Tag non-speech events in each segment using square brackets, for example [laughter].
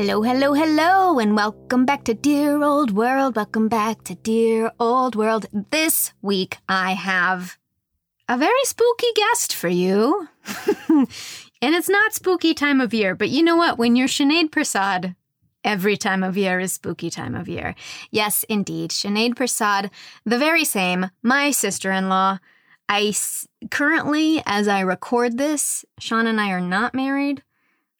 Hello, hello, hello, and welcome back to Dear Old World. Welcome back to Dear Old World. This week I have a very spooky guest for you. [laughs] and it's not spooky time of year, but you know what? When you're Sinead Persaud, every time of year is spooky time of year. Yes, indeed. Sinead Persaud, the very same, my sister in law. I currently, as I record this, Sean and I are not married.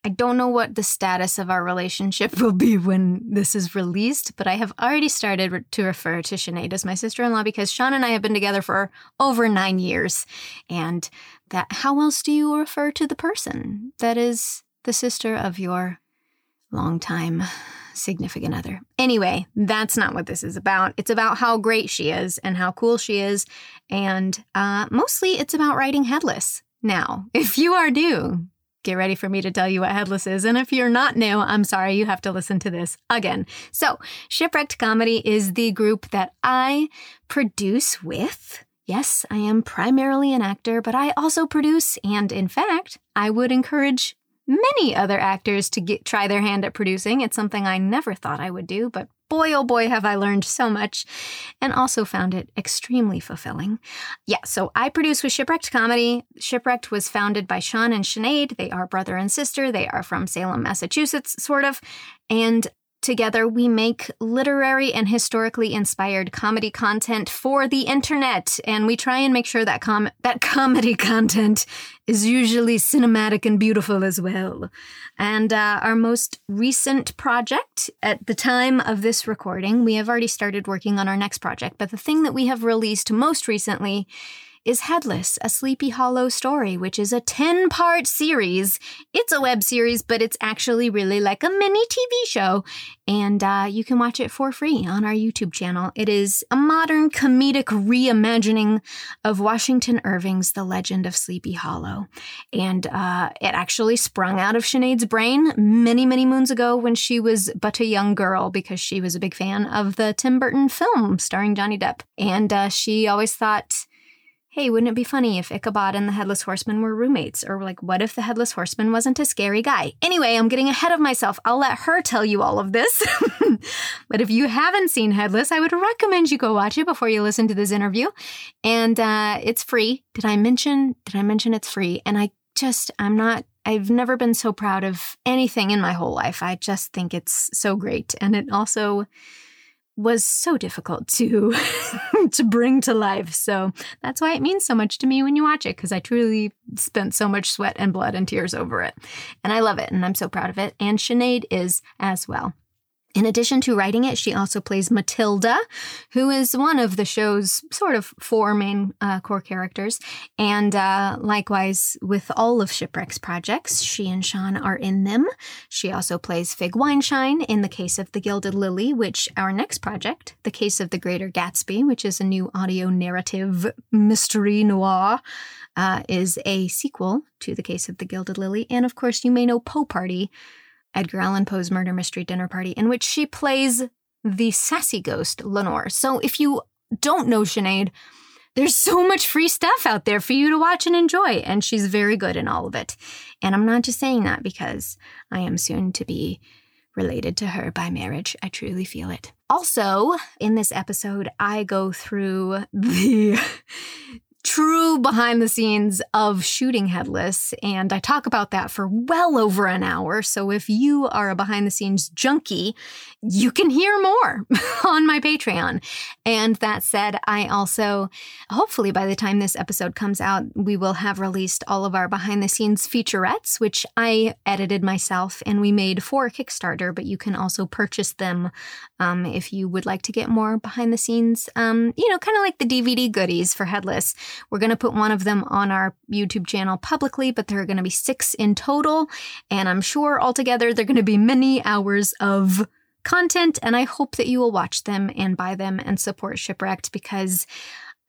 I don't know what the status of our relationship will be when this is released, but I have already started to refer to Sinead as my sister in law because Sean and I have been together for over nine years. And that, how else do you refer to the person that is the sister of your longtime significant other? Anyway, that's not what this is about. It's about how great she is and how cool she is. And uh, mostly it's about writing headless. Now, [laughs] if you are new get ready for me to tell you what Headless is. And if you're not new, I'm sorry, you have to listen to this again. So, Shipwrecked Comedy is the group that I produce with. Yes, I am primarily an actor, but I also produce, and in fact, I would encourage many other actors to get, try their hand at producing. It's something I never thought I would do, but boy, oh boy, have I learned so much and also found it extremely fulfilling. Yeah, so I produce with Shipwrecked Comedy. Shipwrecked was founded by Sean and Sinead. They are brother and sister. They are from Salem, Massachusetts, sort of. And Together, we make literary and historically inspired comedy content for the internet, and we try and make sure that com- that [laughs] comedy content is usually cinematic and beautiful as well. And uh, our most recent project, at the time of this recording, we have already started working on our next project. But the thing that we have released most recently is Headless, a Sleepy Hollow story, which is a 10 part series. It's a web series, but it's actually really like a mini TV show. And uh, you can watch it for free on our YouTube channel. It is a modern comedic reimagining of Washington Irving's The Legend of Sleepy Hollow. And uh, it actually sprung out of Sinead's brain many, many moons ago when she was but a young girl because she was a big fan of the Tim Burton film starring Johnny Depp. And uh, she always thought, hey, wouldn't it be funny if Ichabod and the Headless Horseman were roommates? Or, like, what if the Headless Horseman wasn't a scary guy? Anyway, I'm getting ahead of myself. I'll let her tell you all of this. [laughs] but if you haven't seen Headless, I would recommend you go watch it before you listen to this interview. And uh, it's free. Did I mention? Did I mention it's free? And I just, I'm not I've never been so proud of anything in my whole life. I just think it's so great. And it also was so difficult to [laughs] to bring to life. So that's why it means so much to me when you watch it because I truly spent so much sweat and blood and tears over it. And I love it and I'm so proud of it. And Sinead is as well. In addition to writing it, she also plays Matilda, who is one of the show's sort of four main uh, core characters. And uh, likewise, with all of Shipwreck's projects, she and Sean are in them. She also plays Fig Wineshine in the case of The Gilded Lily, which our next project, The Case of the Greater Gatsby, which is a new audio narrative mystery noir, uh, is a sequel to The Case of the Gilded Lily. And of course, you may know Poe Party Edgar Allan Poe's murder mystery dinner party, in which she plays the sassy ghost, Lenore. So if you don't know Sinead, there's so much free stuff out there for you to watch and enjoy, and she's very good in all of it. And I'm not just saying that because I am soon to be related to her by marriage. I truly feel it. Also, in this episode, I go through the true behind the scenes of shooting Headless. And I talk about that for well over an hour. So if you are a behind the scenes junkie, you can hear more [laughs] on my Patreon. And that said, I also, hopefully by the time this episode comes out, we will have released all of our behind the scenes featurettes, which I edited myself and we made for Kickstarter, but you can also purchase them um, if you would like to get more behind the scenes, um, you know, kind of like the DVD goodies for Headless. We're going to put one of them on our YouTube channel publicly, but there are going to be six in total. And I'm sure altogether they're going to be many hours of content. And I hope that you will watch them and buy them and support Shipwrecked because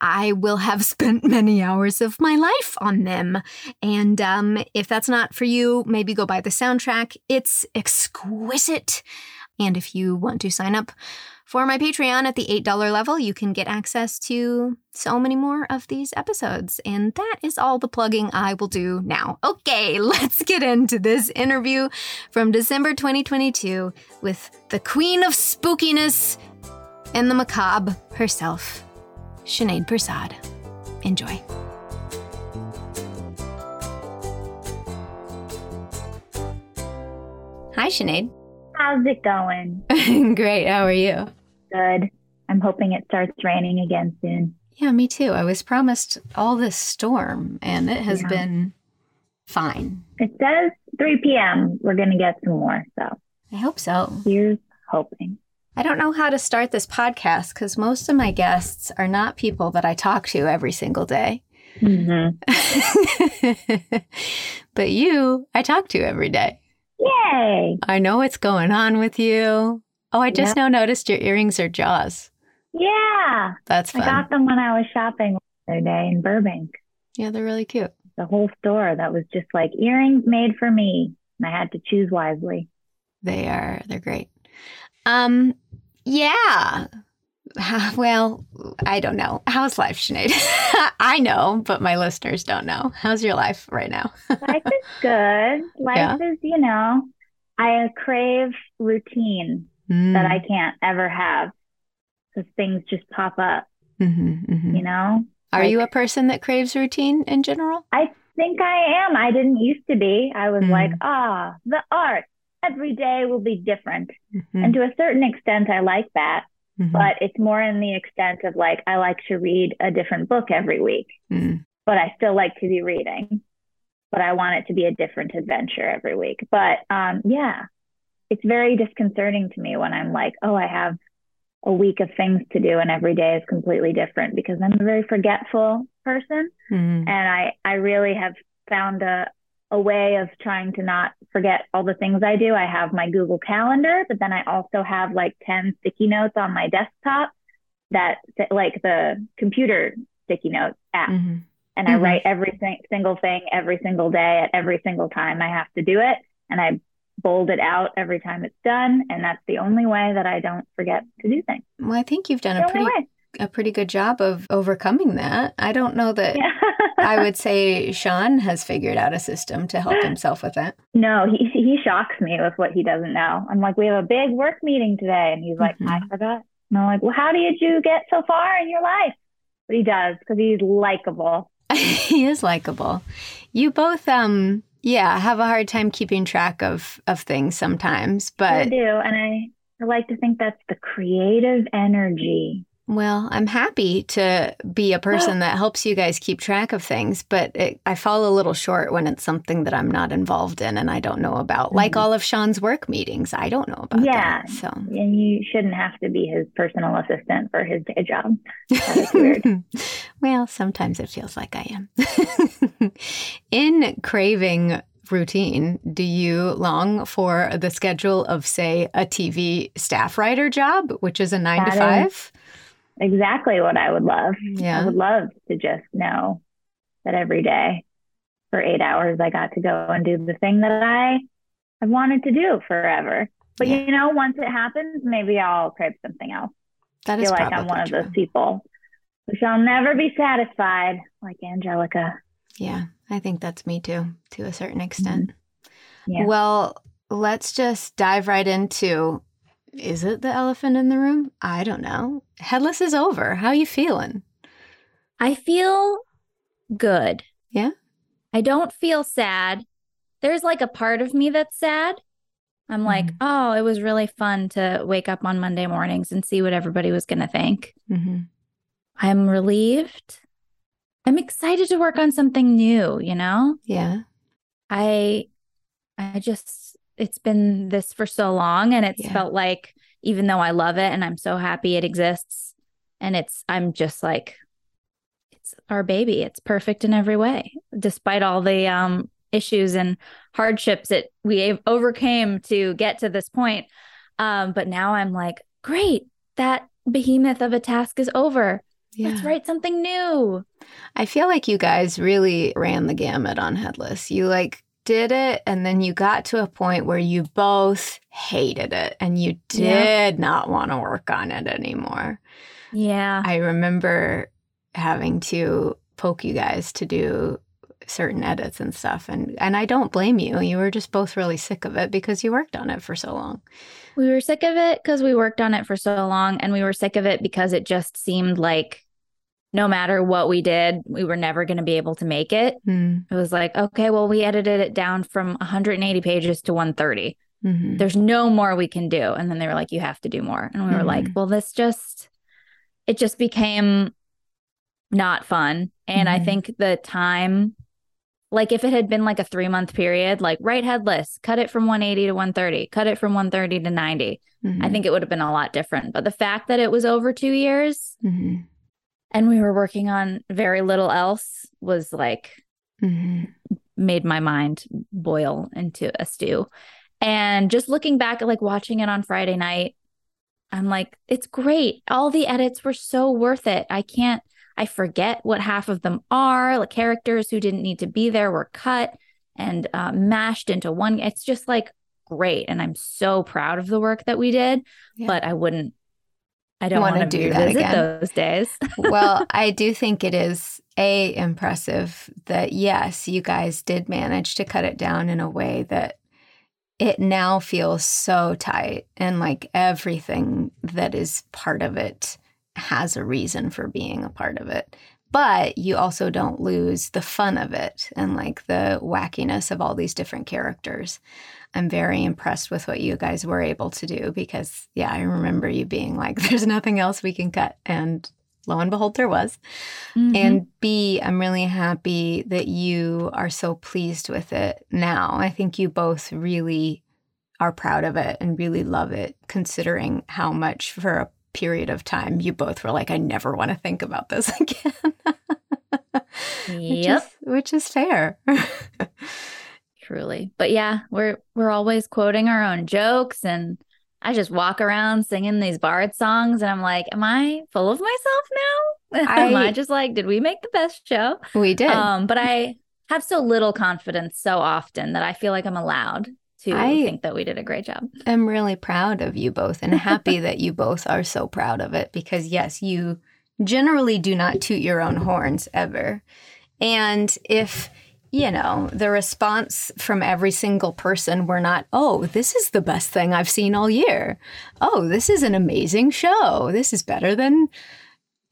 I will have [laughs] spent many hours of my life on them. And um, if that's not for you, maybe go buy the soundtrack. It's exquisite. And if you want to sign up For my Patreon at the $8 level, you can get access to so many more of these episodes. And that is all the plugging I will do now. Okay, [laughs] let's get into this interview from December 2022 with the queen of spookiness and the macabre herself, Sinead Persaud. Enjoy. Hi, Sinead. How's it going? [laughs] Great. How are you? Good. I'm hoping it starts raining again soon. Yeah, me too. I was promised all this storm, and it has Yeah. been fine. It says 3 p.m. We're going to get some more. So I hope so. here's hoping. I don't know how to start this podcast because most of my guests are not people that I talk to every single day. hmm [laughs] but you, I talk to every day. Yay. I know what's going on with you. Oh, I just now noticed your earrings are Jaws. Yeah. That's I got them when I was shopping the other day in Burbank. yeah, they're really cute. The whole store that was just like earrings made for me. And I had to choose wisely. They are. They're great. Um, yeah. [laughs] Well, I don't know. How's life, Sinead? [laughs] I know, but my listeners don't know. How's your life right now? Life is [laughs] good. Life Yeah. is, you know, I crave routine that I can't ever have because things just pop up, Mhm, mhm. you know? Are you a person that craves routine in general? I think I am. I didn't used to be. I was Mm. like, ah, the art. Every day will be different. Mhm, And to a certain extent, I like that. mhm, But it's more in the extent of like, I like to read a different book every week, mm. but I still like to be reading. But I want it to be a different adventure every week. But um, yeah, it's very disconcerting to me when I'm like, oh, I have a week of things to do and every day is completely different because I'm a very forgetful person. Mm. and I I really have found a a way of trying to not forget all the things I do. I have my Google Calendar, but then I also have like 10 sticky notes on my desktop that like the computer sticky notes app. Mhm. And I Mhm. write every single thing every single day at every single time I have to do it. And I bold it out every time it's done. And that's the only way that I don't forget to do things. Well, I think you've done a pretty way. a pretty good job of overcoming that. I don't know that Yeah. [laughs] I would say Sean has figured out a system to help himself with it. No, he he shocks me with what he doesn't know. I'm like, we have a big work meeting today, and he's like, Mhm. I forgot. And I'm like, well, how did you get so far in your life? But he does because he's likable. [laughs] he is likable. You both um yeah, have a hard time keeping track of of things sometimes, but I do, and I I like to think that's the creative energy. Well, I'm happy to be a person that helps you guys keep track of things, but it, I fall a little short when it's something that I'm not involved in and I don't know about. Like Mhm. all of Sean's work meetings, I don't know about Yeah. that. So And you shouldn't have to be his personal assistant for his day job. That is weird. [laughs] well, sometimes it feels like I am. [laughs] In craving routine, do you long for the schedule of, say, a TV staff writer job, which is a nine to That five? Exactly what I would love. Yeah. I would love to just know that every day for eight hours I got to go and do the thing that I have wanted to do forever. But Yeah. you know, once it happens, maybe I'll crave something else. That I is feel like I'm one of those people who shall never be satisfied, like Angelica. Yeah, I think that's me too, to a certain extent. Mm-hmm. Yeah. Well, let's just dive right into is it the elephant in the room? I don't know. Headless is over. How you feeling? I feel good. Yeah? I don't feel sad. There's like a part of me that's sad. I'm like, Mhm. oh, it was really fun to wake up on Monday mornings and see what everybody was going to think. Mm-hmm. I'm relieved. I'm excited to work on something new, you know? Yeah. I I just it's been this for so long and it's Yeah. felt like even though I love it and I'm so happy it exists and it's I'm just like it's our baby. It's perfect in every way despite all the um issues and hardships that we overcame to get to this point. Um but now I'm like great that behemoth of a task is over. Let's write something new. I feel like you guys really ran the gamut on Headless. You like did it and then you got to a point where you both hated it and you did Yeah. not want to work on it anymore. Yeah. I remember having to poke you guys to do certain edits and stuff and and I don't blame you. You were just both really sick of it because you worked on it for so long. We were sick of it because we worked on it for so long, and we were sick of it because it just seemed like no matter what we did, we were never going to be able to make it. Mm, It was like, okay, well, we edited it down from 180 pages to 130. mhm. There's no more we can do. And then they were like, you have to do more. And we were like, Mhm. well, this just, it just became not fun. And I Mhm. think the time, like if it had been like a three month period, like write headless, cut it from 180 to 130, cut it from 130 to 90, I Mhm. think it would have been a lot different. But the fact that it was over two years Mhm. And we were working on very little else was like, Mhm. made my mind boil into a stew. And just looking back at like watching it on Friday night, I'm like, it's great. All the edits were so worth it. I can't, I forget what half of them are. Like characters who didn't need to be there were cut and uh, mashed into one. It's just like great. And I'm so proud of the work that we did, Yeah. but I wouldn't, I don't Wanna do that again. those days. [laughs] well, I do think it is a impressive that yes, you guys did manage to cut it down in a way that it now feels so tight and like everything that is part of it has a reason for being a part of it. But you also don't lose the fun of it and like the wackiness of all these different characters. I'm very impressed with what you guys were able to do because, yeah, I remember you being like, [laughs] there's nothing else we can cut. And lo and behold, there was. Mhm. And B, I'm really happy that you are so pleased with it now. I think you both really are proud of it and really love it, considering how much for a period of time you both were like, I never want to think about this [laughs] again. [laughs] which, Yep. is, which is fair. Truly but yeah we're we're always quoting our own jokes and i just walk around singing these bard songs and i'm like am i full of myself now [laughs] I, am I- just like did we make the best show we did. um but i have so little confidence so often that i feel like i'm allowed to I- think that we did a great job I'm really proud of you both and happy [laughs] that you both are so proud of it because, yes, you generally do not toot your own horns ever. And if, you know, the response from every single person were not, oh, this is the best thing I've seen all year. Oh, this is an amazing show. This is better than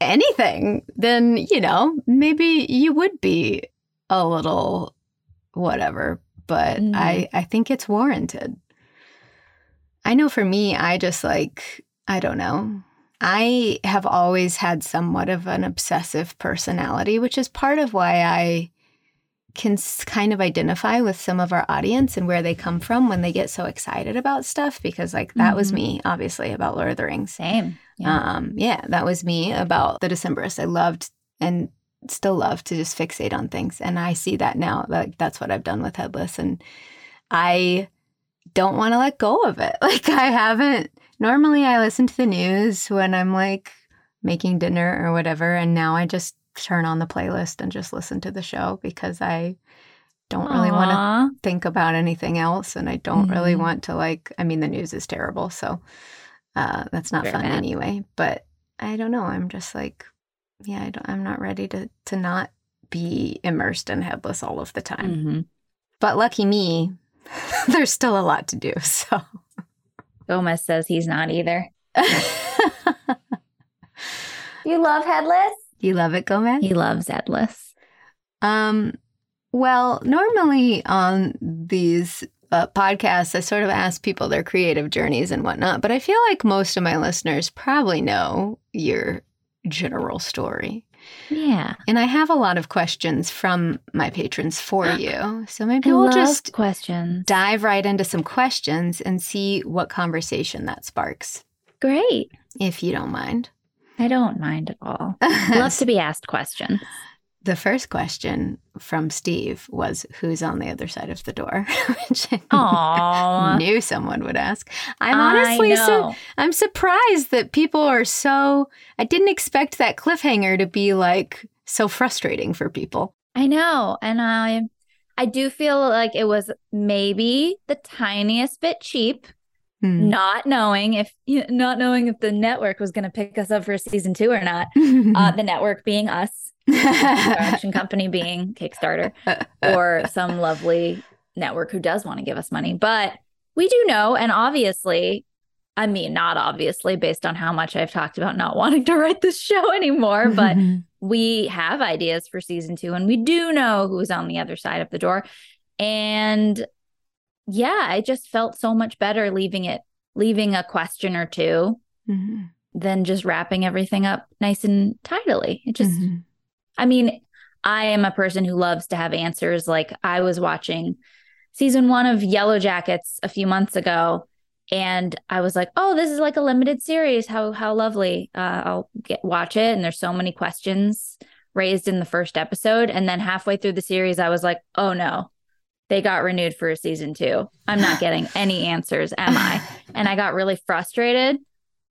anything, then, you know, maybe you would be a little whatever. But Mhm. I, I think it's warranted. I know for me, I just like, I don't know. I have always had somewhat of an obsessive personality, which is part of why I can kind of identify with some of our audience and where they come from when they get so excited about stuff. Because, like, that was Mhm. me, obviously, about Lord of the Rings. same yeah. Um, yeah, that was me about the Decemberists. I loved and still love to just fixate on things. And I see that now. Like that's what I've done with Headless. And I don't want to let go of it. [laughs] Like I haven't normally I listen to the news when I'm like making dinner or whatever. And now I just turn on the playlist and just listen to the show because I don't really want to think about anything else and I don't really Mhm. want to like I mean the news is terrible so uh that's not Very fun bad. anyway but I don't know I'm just like yeah I don't, I'm not ready to to not be immersed in headless all of the time Mhm. but lucky me [laughs] there's still a lot to do [laughs] so gomez says he's not either [laughs] you love headless you love it Gomez he loves headless Um, well, normally on these uh, podcasts, I sort of ask people their creative journeys and whatnot, but I feel like most of my listeners probably know your general story. yeah And I have a lot of questions from my patrons for [gasps] you. So maybe I we'll just questions dive right into some questions and see what conversation that sparks, great if you don't mind. I don't mind at all. [laughs] Love to be asked questions. The first question from Steve was Who's on the other side of the door? [laughs] Which I knew someone would ask. I'm honestly know. I'm surprised that people are so I didn't expect that cliffhanger to be like so frustrating for people. I know. And I I do feel like it was maybe the tiniest bit cheap, Mm. not knowing if not knowing if the network was going to pick us up for season two or not. Uh, the network being us, production [laughs] company being Kickstarter, [laughs] or some lovely network who does want to give us money. But we do know, and obviously, I mean, not obviously, based on how much I've talked about not [laughs] wanting to write this show anymore, but we have ideas for season two, and we do know who's on the other side of the door. And yeah, I just felt so much better leaving it, leaving a question or two Mhm. than just wrapping everything up nice and tidily. It just, Mhm. I mean, I am a person who loves to have answers. Like I was watching season one of Yellowjackets a few months ago, and I was like, "Oh, this is like a limited series. How how lovely! Uh, I'll get watch it." And there's so many questions raised in the first episode, and then halfway through the series, I was like, "Oh no." They got renewed for a season two. I'm not getting any answers, am I? [laughs] And I got really frustrated.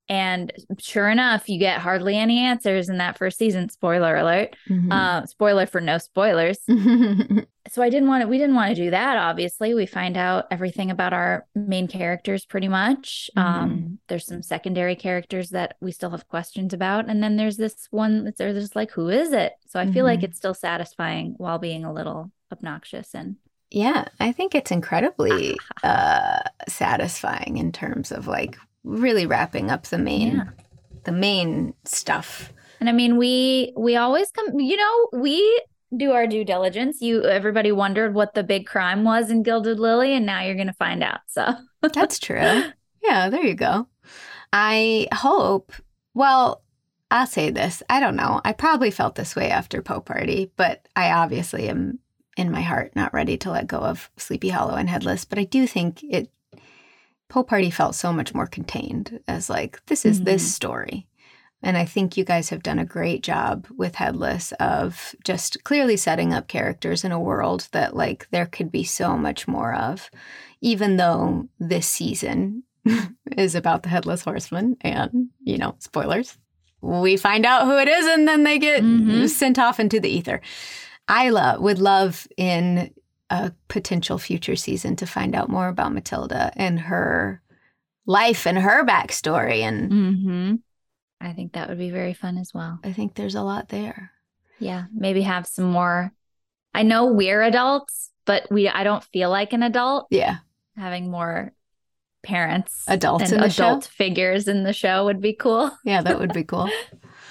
And sure enough, you get hardly any answers in that first season. Spoiler alert. Mhm. Uh, spoiler for no spoilers. [laughs] So I didn't want to, we didn't want to do that. Obviously, we find out everything about our main characters pretty much. Um, there's some secondary characters that we still have questions about, and then there's this one that's there's just like, who is it? So I feel like Mhm. it's still satisfying while being a little obnoxious and Yeah, I think it's incredibly [laughs] uh, satisfying in terms of like really wrapping up the main, Yeah. the main stuff. And I mean, we we always come, you know, we do our due diligence. You everybody wondered what the big crime was in Gilded Lily, and now you're gonna find out. So That's true. [laughs] yeah, there you go. I hope. Well, I'll say this. I don't know. I probably felt this way after Poe Party, but I obviously am in my heart not ready to let go of Sleepy Hollow and Headless. But I do think it. Poe Party felt so much more contained as like this is Mhm. this story. And I think you guys have done a great job with Headless of just clearly setting up characters in a world that like there could be so much more of, even though this season [laughs] is about the Headless Horseman and, you know, spoilers. We find out who it is and then they get Mhm. sent off into the ether. I love would love in a potential future season to find out more about Matilda and her life and her backstory and hmm I think that would be very fun as well. I think there's a lot there. Yeah, maybe have some more. I know we're adults, but we I don't feel like an adult. Yeah. Having more parents, Adults and the show? adult figures in the show would be cool. Yeah, that would be cool.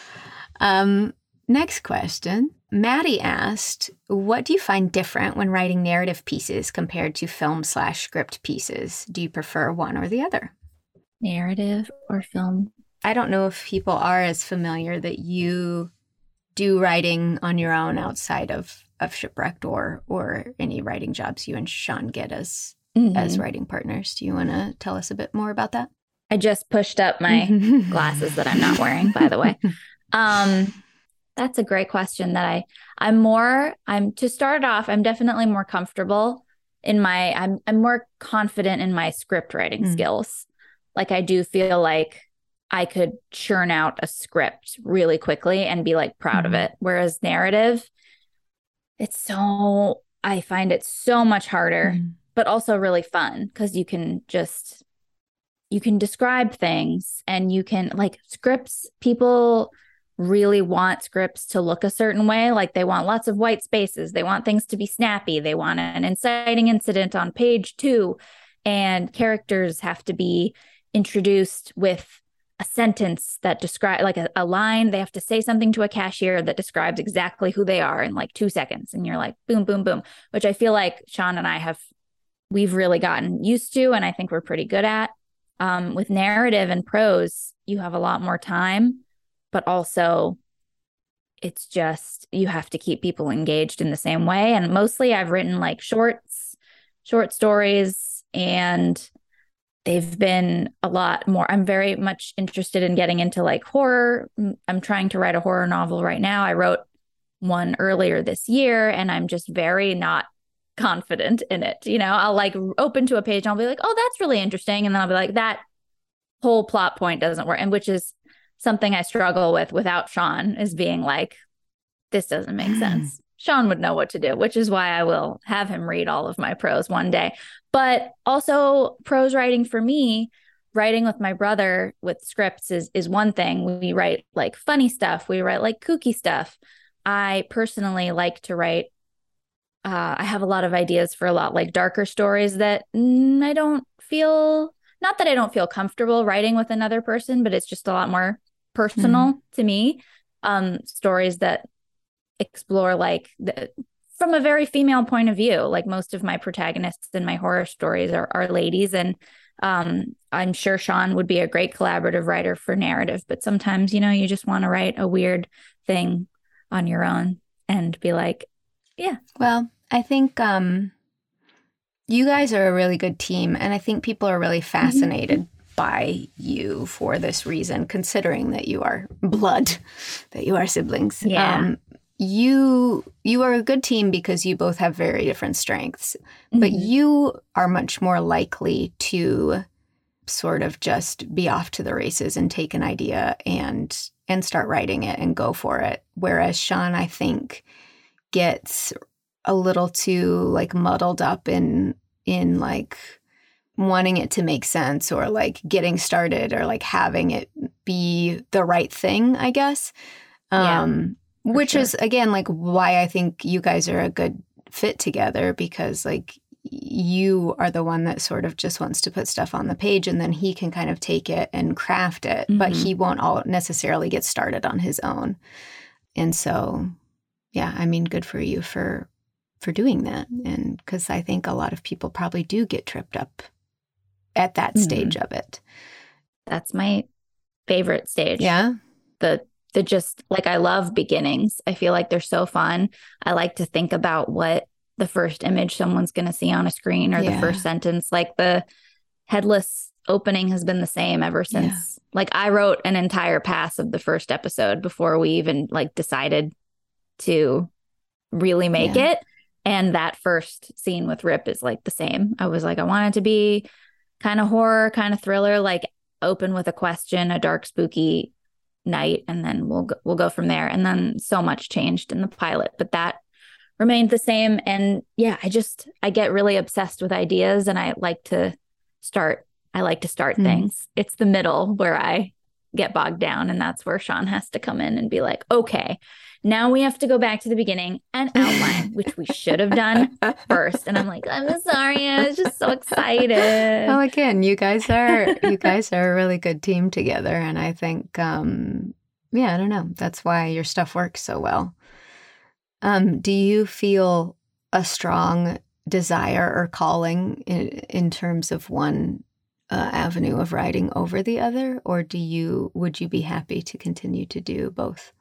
[laughs] um, next question. Maddie asked, What do you find different when writing narrative pieces compared to film slash script pieces? Do you prefer one or the other? Narrative or film? I don't know if people are as familiar that you do writing on your own outside of, of Shipwrecked or or any writing jobs you and Sean get as as Mhm. writing partners. Do you want to tell us a bit more about that? I just pushed up my [laughs] glasses that I'm not wearing, by the way. [laughs] Um, that's a great question that I I'm more I'm to start off, I'm definitely more comfortable in my I'm I'm more confident in my script writing Mm. skills. Like I do feel like I could churn out a script really quickly and be like proud of Mhm. it. Whereas narrative, it's so I find it so much harder Mhm. but also really fun because you can just you can describe things and you can like scripts people really want scripts to look a certain way. Like they want lots of white spaces. They want things to be snappy. They want an inciting incident on page 2 and characters have to be introduced with a sentence that describe like a, a line. They have to say something to a cashier that describes exactly who they are in like 2 seconds. And you're like boom boom boom which i feel like sean and i have we've really gotten used to and I think we're pretty good at. Um, with narrative and prose, you have a lot more time, but also it's just you have to keep people engaged in the same way. And mostly I've written like shorts, short stories, and they've been a lot more. I'm very much interested in getting into like horror. I'm trying to write a horror novel right now. I wrote one earlier this year, and I'm just very not confident in it. You know, I'll like open to a page and I'll be like, oh, that's really interesting. And then I'll be like, that whole plot point doesn't work. And which is something I struggle with without Sean is being like, this doesn't make [sighs] sense. Sean would know what to do, which is why I will have him read all of my prose one day. But also, prose writing for me, writing with my brother with scripts is is one thing. We write like funny stuff, we write like kooky stuff. I personally like to write. Uh, I have a lot of ideas for a lot like darker stories that mm, I don't feel. Not that I don't feel comfortable writing with another person, but it's just a lot more personal mm. to me. Um, stories that explore like the, from a very female point of view. Like most of my protagonists in my horror stories are, are ladies. And um, I'm sure Sean would be a great collaborative writer for narrative, but sometimes, you know, you just want to write a weird thing on your own and be like, yeah. Well, I think um, you guys are a really good team. And I think people are really mm-hmm. fascinated mm-hmm. By you for this reason, considering that you are blood, that you are siblings. Yeah. Um, you you are a good team because you both have very different strengths mm-hmm. but you are much more likely to sort of just be off to the races and take an idea and and start writing it and go for it whereas Sean I think gets a little too like muddled up in in like wanting it to make sense or like getting started or like having it be the right thing I guess um which sure. is again like why I think you guys are a good fit together because like you are the one that sort of just wants to put stuff on the page and then he can kind of take it and craft it mm-hmm. but he won't all necessarily get started on his own and so yeah i mean good for you for for doing that and because i think a lot of people probably do get tripped up at that mm-hmm. stage of it that's my favorite stage yeah the the just like I love beginnings. I feel like they're so fun. I like to think about what the first image someone's going to see on a screen or yeah. the first sentence. Like the headless opening has been the same ever since. Yeah. Like I wrote an entire pass of the first episode before we even like decided to really make yeah. it. And that first scene with Rip is like the same. I was like, I want it to be kind of horror, kind of thriller, like open with a question, a dark, spooky night and then we'll go, we'll go from there. And then so much changed in the pilot but that remained the same. And yeah i just i get really obsessed with ideas and i like to start i like to start mm. things. It's the middle where i get bogged down and that's where sean has to come in and be like okay now we have to go back to the beginning and [laughs] outline, which we should have done first. And I'm like, I'm sorry, I was just so excited. Well, again, you guys are you guys are a really good team together, and I think, um, yeah, I don't know, that's why your stuff works so well. Um, do you feel a strong desire or calling in, in terms of one uh, avenue of writing over the other, or do you would you be happy to continue to do both?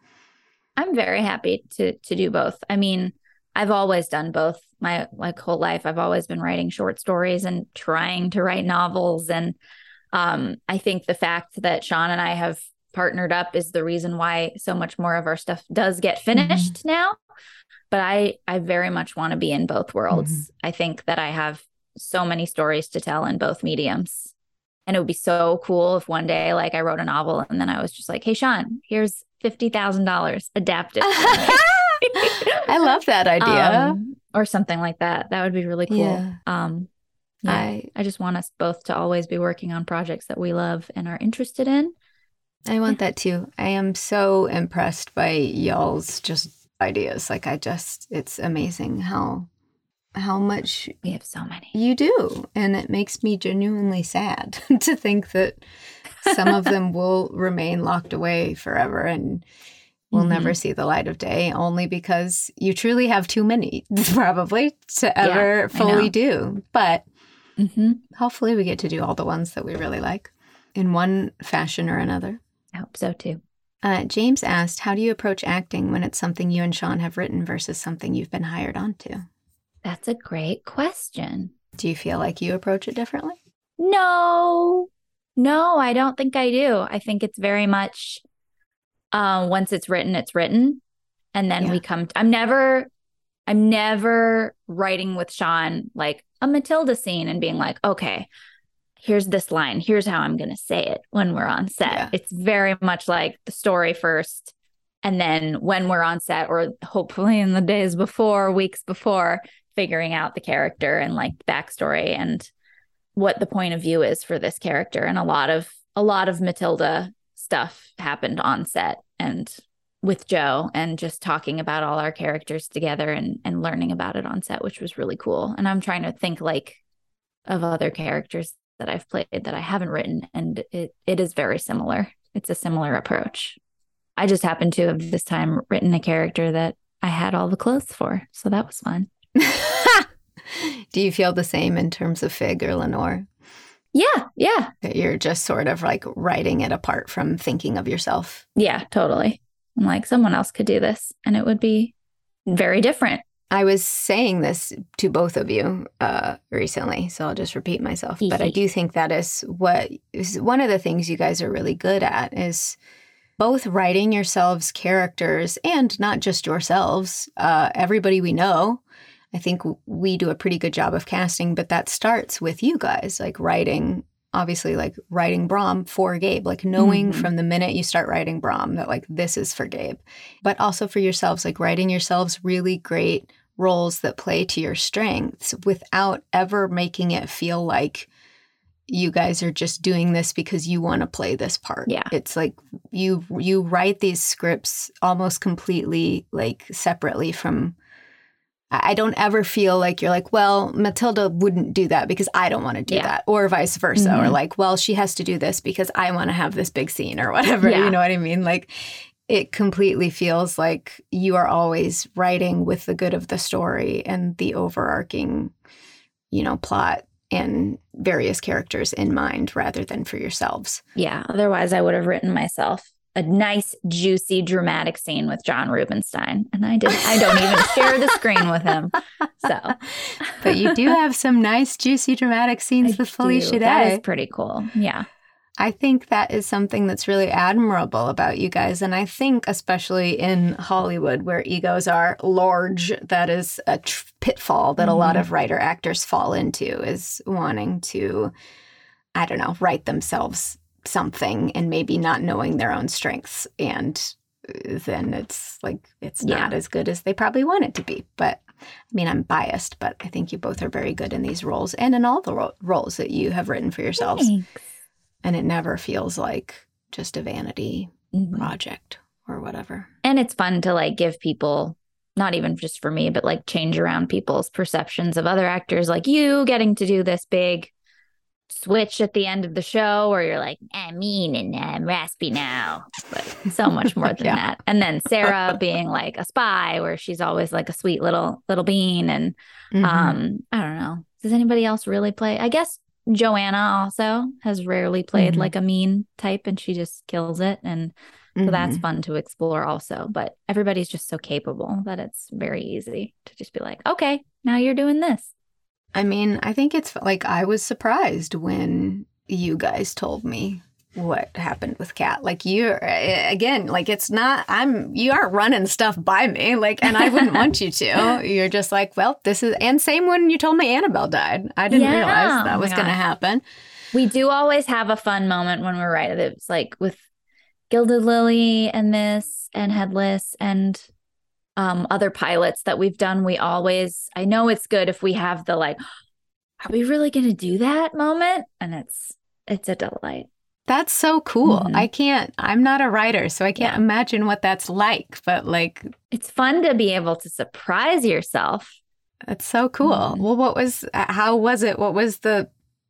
I'm very happy to to do both. I mean, I've always done both my like whole life. I've always been writing short stories and trying to write novels and um, I think the fact that Sean and I have partnered up is the reason why so much more of our stuff does get finished mm-hmm. now. But I I very much want to be in both worlds. Mm-hmm. I think that I have so many stories to tell in both mediums. And it would be so cool if one day like I wrote a novel and then I was just like, "Hey Sean, here's $50,000 adapted. [laughs] I love that idea. Um, or something like that. That would be really cool. Yeah. Um, yeah, I, I just want us both to always be working on projects that we love and are interested in. I want that too. I am so impressed by y'all's just ideas. Like I just it's amazing how how much we have so many. You do. And it makes me genuinely sad [laughs] to think that some of them [laughs] will remain locked away forever and will mm-hmm. never see the light of day only because you truly have too many [laughs] probably to ever yeah, fully do. But mm-hmm. hopefully we get to do all the ones that we really like in one fashion or another. I hope so too. Uh, James asked, How do you approach acting when it's something you and Sean have written versus something you've been hired onto? That's a great question. Do you feel like you approach it differently? No, no, I don't think I do. I think it's very much uh, once it's written, it's written. And then yeah. we come, to, I'm never, I'm never writing with Sean like a Matilda scene and being like, okay, here's this line. Here's how I'm going to say it when we're on set. Yeah. It's very much like the story first, And then when we're on set, or hopefully in the days before, weeks before, figuring out the character and like backstory and what the point of view is for this character. And a lot of a lot of Matilda stuff happened on set and with Joe and just talking about all our characters together and and learning about it on set, which was really cool. And I'm trying to think like of other characters that I've played that I haven't written, and it it is very similar. It's a similar approach. I just happened to have this time written a character that I had all the clothes for, so that was fun. [laughs] Do you feel the same in terms of Fig or Lenore? Yeah, yeah. You're just sort of like writing it apart from thinking of yourself. Yeah, totally. I'm like, someone else could do this and it would be very different. I was saying this to both of you uh, recently, so I'll just repeat myself. But I do think that is what is one of the things you guys are really good at is both writing yourselves characters and not just yourselves, uh, everybody we know. I think we do a pretty good job of casting, but that starts with you guys, like writing obviously like writing Brom for Gabe, like knowing mm-hmm. from the minute you start writing Brom that like this is for Gabe, but also for yourselves, like writing yourselves really great roles that play to your strengths without ever making it feel like you guys are just doing this because you want to play this part. Yeah. It's like you you write these scripts almost completely like separately from I don't ever feel like you're like, well, Matilda wouldn't do that because I don't want to do yeah. that, or vice versa, mm-hmm. or like, well, she has to do this because I want to have this big scene or whatever. Yeah. You know what I mean? Like, it completely feels like you are always writing with the good of the story and the overarching, you know, plot and various characters in mind rather than for yourselves. Yeah. Otherwise, I would have written myself a nice, juicy, dramatic scene with John Rubenstein. And I did I don't even share the screen with him. So [laughs] But you do have some nice, juicy, dramatic scenes I with Felicia do. Day. That is pretty cool. Yeah. I think that is something that's really admirable about you guys. And I think, especially in Hollywood, where egos are large, that is a tr- pitfall that mm-hmm. a lot mm-hmm. of writer actors fall into is wanting to, I don't know, write themselves something and maybe not knowing their own strengths and uh, then it's like it's yeah. not as good as they probably want it to be but i mean i'm biased but i think you both are very good in these roles and in all the ro- roles that you have written for yourselves Thanks. and it never feels like just a vanity mm-hmm. project or whatever and it's fun to like give people not even just for me but like change around people's perceptions of other actors like you getting to do this big switch at the end of the show where you're like, I'm mean and I'm raspy now. But so much more [laughs] than yeah. that. And then Sarah being like a spy where she's always like a sweet little little bean. And mm-hmm. um, I don't know. Does anybody else really play? I guess Joanna also has rarely played mm-hmm. like a mean type and she just kills it. And so mm-hmm. that's fun to explore also. But everybody's just so capable that it's very easy to just be like, okay, now you're doing this. I mean, I think it's like I was surprised when you guys told me what happened with Kat. Like you're eh, again, like it's not I'm you aren't running stuff by me. Like and I wouldn't want you to. [laughs] You're just like, well, this is and same when you told me Annabelle died. I didn't yeah. realize that oh was gonna happen. We do always have a fun moment when we're right. It's like with Gilded Lily and this and Headless and um, other pilots that we've done, we always, I know it's good if we have the like, [gasps] are we really going to do that moment? And it's, it's a delight. That's so cool. Mm-hmm. I can't, I'm not a writer, so I can't yeah. imagine what that's like, but like, it's fun to be able to surprise yourself. That's so cool. Mm-hmm. Well, what was, how was it? What was the,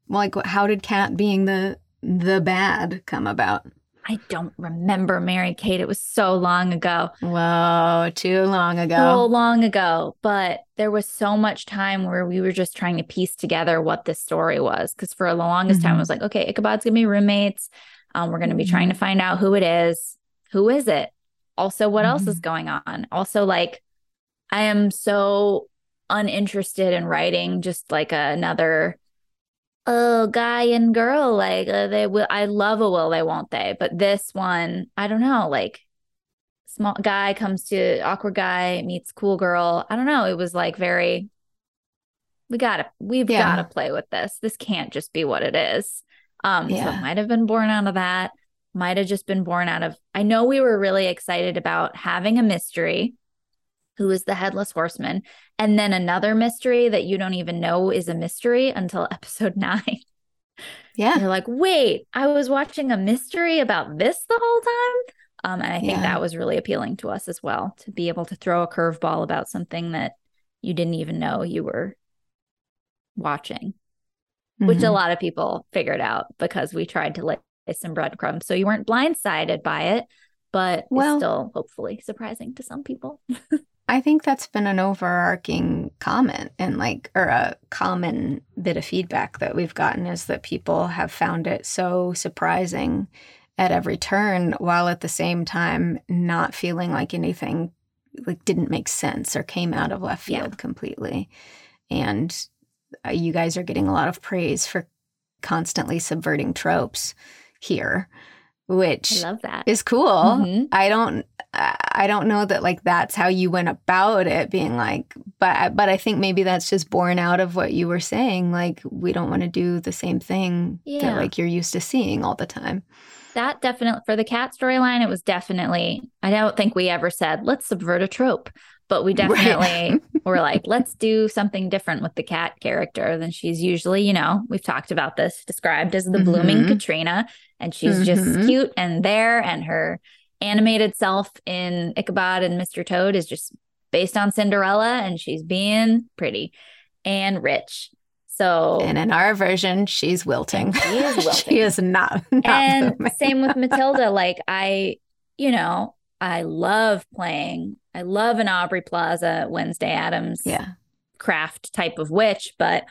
like, how did Cat being the, the bad come about? I don't remember Mary Kate. It was so long ago. Whoa, too long ago. So long ago. But there was so much time where we were just trying to piece together what this story was. Because for the longest mm-hmm. time, I was like, okay, Ichabod's gonna be roommates. Um, we're gonna be trying to mm-hmm. find out who it is. Who is it? Also, what mm-hmm. else is mm-hmm. going on? Also, like, I am so uninterested in writing just like another oh guy and girl like uh, they will i love a will they won't they? But this one i don't know like small guy comes to awkward guy meets cool girl. I don't know it was like very we gotta we've yeah. gotta play with this. This can't just be what it is. Um yeah. so it might have been born out of that might have just been born out of I know we were really excited about having a mystery who is the headless horseman and then another mystery that you don't even know is a mystery until [laughs] episode 9. Yeah. You're like, "Wait, I was watching a mystery about this the whole time?" Um, and I think Yeah. that was really appealing to us as well to be able to throw a curveball about something that you didn't even know you were watching which a Mhm. lot of people figured out because we tried to lay some breadcrumbs. So you weren't blindsided by it, but Well- still hopefully surprising to some people. [laughs] I think that's been an overarching comment and like, or a common bit of feedback that we've gotten is that people have found it so surprising at every turn while at the same time not feeling like anything like didn't make sense or came out of left Yeah. field completely. And uh, you guys are getting a lot of praise for constantly subverting tropes here, which I love that. is cool. Mhm. I don't I don't know that like that's how you went about it being like but but I think maybe that's just born out of what you were saying like we don't want to do the same thing Yeah. that like you're used to seeing all the time. That definitely, for the cat storyline, it was definitely, I don't think we ever said, let's subvert a trope, but we [laughs] Right. definitely were like, let's do something different with the cat character than she's usually, you know, we've talked about this, described as the blooming Mhm. Katrina. And she's just Mhm. cute and there. And her animated self in Ichabod and Mr. Toad is just based on Cinderella. And she's being pretty and rich. So, And in our version she's wilting. She is [laughs] wilting. she is not, not and blooming. same with [laughs] Matilda. Like I, you know, I love playing. I love an Aubrey Plaza, Wednesday Addams Yeah. craft type of witch, but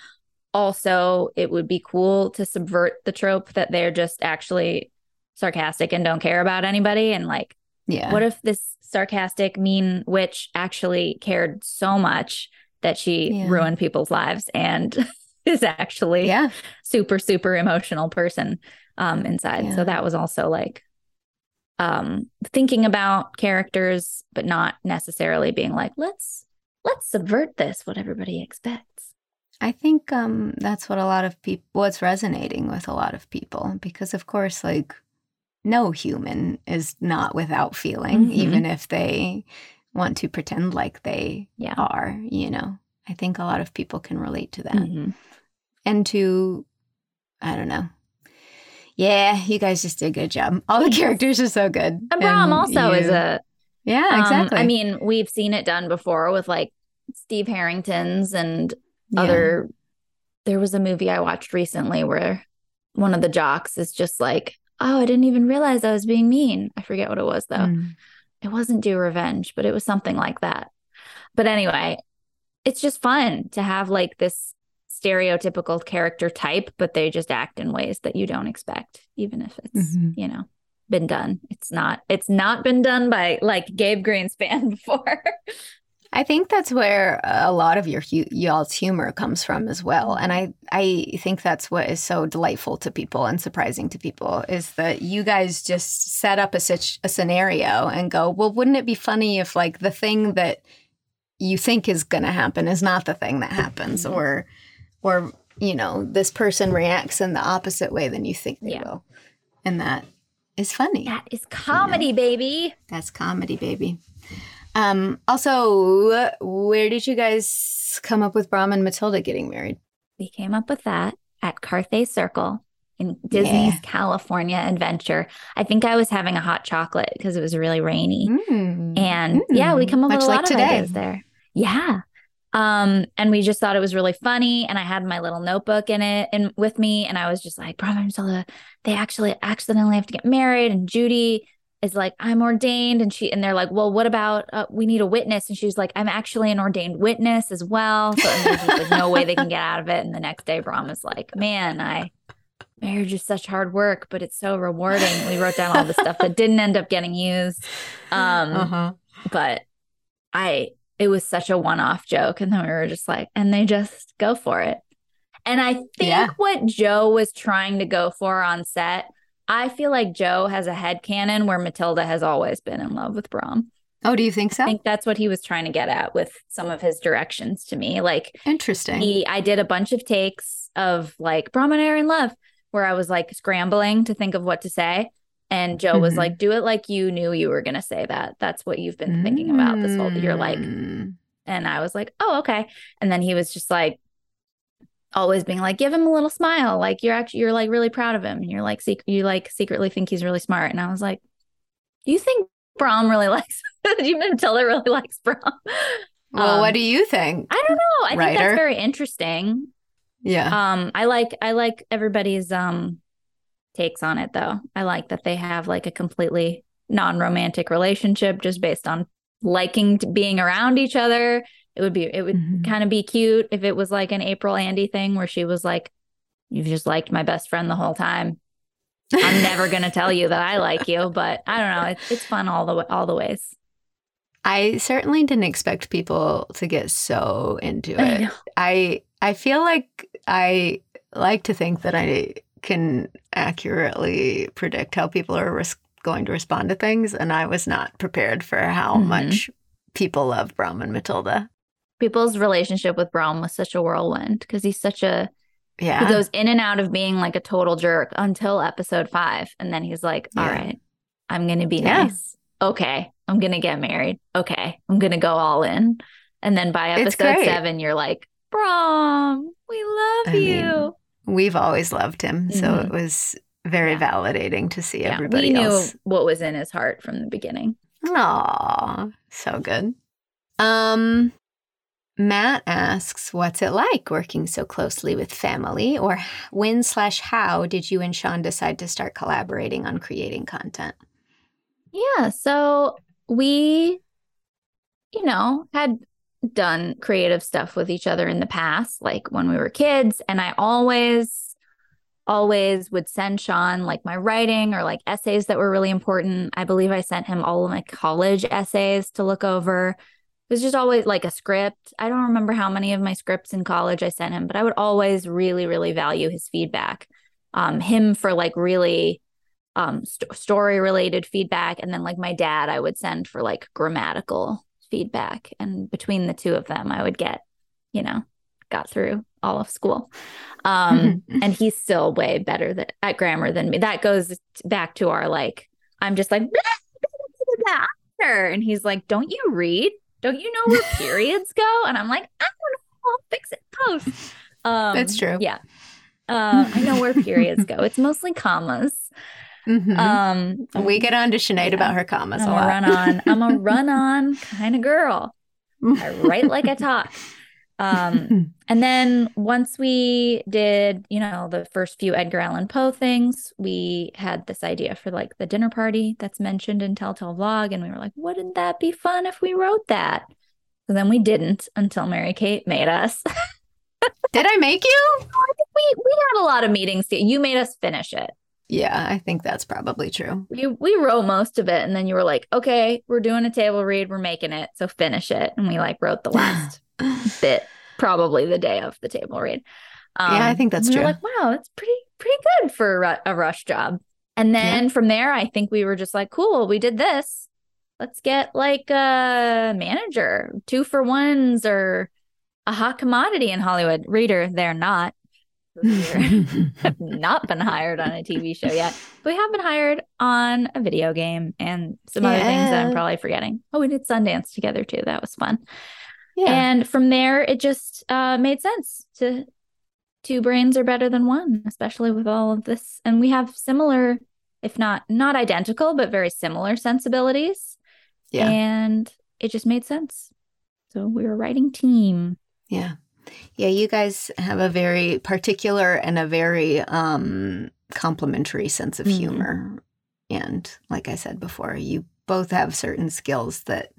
also it would be cool to subvert the trope that they're just actually sarcastic and don't care about anybody. And like, Yeah. what if this sarcastic, mean witch actually cared so much that she Yeah. ruined people's lives and [laughs] is actually yeah. super super emotional person um inside Yeah. so that was also like um thinking about characters but not necessarily being like let's let's subvert this what everybody expects I think um, that's what a lot of people, what's resonating with a lot of people, because of course, like, no human is not without feeling, Mhm. even if they want to pretend like they Yeah. are, you know. I think a lot of people can relate to that. Mhm. And to, I don't know. Yeah, you guys just did a good job. All the [laughs] characters are so good. and Brom also is you- a Yeah, um, exactly. i mean we've seen it done before with like steve harrington's and Yeah. other there was a movie i watched recently where one of the jocks is just like oh i didn't even realize i was being mean i forget what it was though Mm. it wasn't Do Revenge, but it was something like that. But anyway, it's just fun to have like this stereotypical character type, but they just act in ways that you don't expect, even if it's, Mhm. you know, been done. It's not, it's not been done by like Gabe Greenspan [laughs] before. I think that's where a lot of your hu- y'all's humor comes from as well, and I I think that's what is so delightful to people and surprising to people is that you guys just set up a such a scenario and go, well, wouldn't it be funny if like the thing that you think is going to happen is not the thing that happens, Mhm. or or you know this person reacts in the opposite way than you think they Yeah. will, and that is funny. that is comedy, baby. That's comedy, baby. Um, also, where did you guys come up with Brom and Matilda getting married? We came up with that at Carthay Circle in Disney's Yeah. California Adventure. I think I was having a hot chocolate because it was really rainy. Mm. And yeah, we Mm. come up Much with a like lot today. of ideas there. Yeah. Um, and we just thought it was really funny. And I had my little notebook in it and with me, and I was just like, Brom and Matilda, they actually accidentally have to get married. And Judy is like, I'm ordained. And she and they're like, Well, what about uh, we need a witness? And she's like, I'm actually an ordained witness as well. So there's just like no way they can get out of it. And the next day, Brom is like, Man, I marriage is such hard work, but it's so rewarding. We wrote down all the stuff that didn't end up getting used. Um, uh-huh. but I it was such a one-off joke and then we were just like and they just go for it. And I think Yeah. what Joe was trying to go for on set, I feel like Joe has a head canon where Matilda has always been in love with Brom. Oh, do you think so? I think that's what he was trying to get at with some of his directions to me. Like Interesting. he I did a bunch of takes of like Brom and I are in love where I was like scrambling to think of what to say. And Joe was Mhm. like, do it like you knew you were going to say that. That's what you've been thinking about this whole, you're like, Mm. and I was like, oh, okay. And then he was just like, always being like, give him a little smile. Like you're actually, you're like really proud of him. And you're like, sec- you like secretly think he's really smart. And I was like, do you think Brom [laughs] [laughs] really likes, do you Matilda really likes Brom? Well, Um, what do you think? I don't know. I think that's very interesting. yeah. Um, I like I like everybody's um takes on it though. I like that they have like a completely non-romantic relationship just based on liking to being around each other. It would be it would Mhm. kind of be cute if it was like an April Andy thing where she was like, You've just liked my best friend the whole time. I'm never [laughs] gonna tell you that I like you, but I don't know. It's it's fun all the all the ways. I certainly didn't expect people to get so into it. know. I I feel like I like to think that I can accurately predict how people are res- going to respond to things, and I was not prepared for how Mhm. much people love Brom and Matilda. People's relationship with Brom was such a whirlwind because he's such a Yeah, He goes in and out of being like a total jerk until episode five. And then he's like, all Yeah. right, I'm going to be Yeah. nice. Okay. I'm going to get married. Okay. I'm going to go all in. And then by episode seven, you're like, Brom, we love I you. mean, we've always loved him, so Mhm. it was very Yeah. validating to see yeah. everybody We knew else. what was in his heart from the beginning. Aw, so good. Um, Matt asks, "What's it like working so closely with family? Or when slash how did you and Sean decide to start collaborating on creating content?" Yeah. So we, you know, had done creative stuff with each other in the past, like when we were kids. And I always, always would send Sean like my writing or like essays that were really important. I believe I sent him all of my college essays to look over. It was just always like a script. I don't remember how many of my scripts in college I sent him, but I would always really, really value his feedback. Um, him for like really um st- story related feedback and then like my dad I would send for like grammatical feedback and between the two of them I would get you know got through all of school. Um and he's still way better th- at grammar than me. That goes back to our like I'm just like and he's like don't you read? Don't you know where [laughs] periods go? And I'm like I don't know. I'll fix it post. Um That's true. yeah. Uh, I know where periods go. [laughs] It's mostly commas Mhm. um, we get on to Sinead yeah. about her commas I'm a a run on. I'm a [laughs] run on kind of girl. I write like I [laughs] talk. Um, and then once we did, you know, the first few Edgar Allan Poe things, we had this idea for like the dinner party that's mentioned in Telltale Vlog, and we were like, wouldn't that be fun if we wrote that? So then we didn't until Mary Kate made us. [laughs] Did I make you? we we had a lot of meetings. You made us finish it. Yeah, I think that's probably true. we we wrote most of it and then you were like okay we're doing a table read we're making it so finish it. And we like wrote the last [laughs] bit probably the day of the table read. Um, Yeah, I think that's and we were true. like wow that's pretty pretty good for a, a rush job. And then from there i think we were just like cool we did this. Let's get like a manager two for ones or a hot commodity in hollywood. Reader they're not [laughs] [laughs] Have not been hired on a TV show yet. But we have been hired on a video game and some other things that I'm probably forgetting. Oh, we did Sundance together too. That was fun. yeah. And from there, it just uh, made sense to two brains are better than one, especially with all of this. And we have similar, if not not identical, but very similar sensibilities. Yeah. And it just made sense. So we were a writing team. Yeah. Yeah, you guys have a very particular and a very um complementary sense of Mhm. humor. And like I said before, you both have certain skills that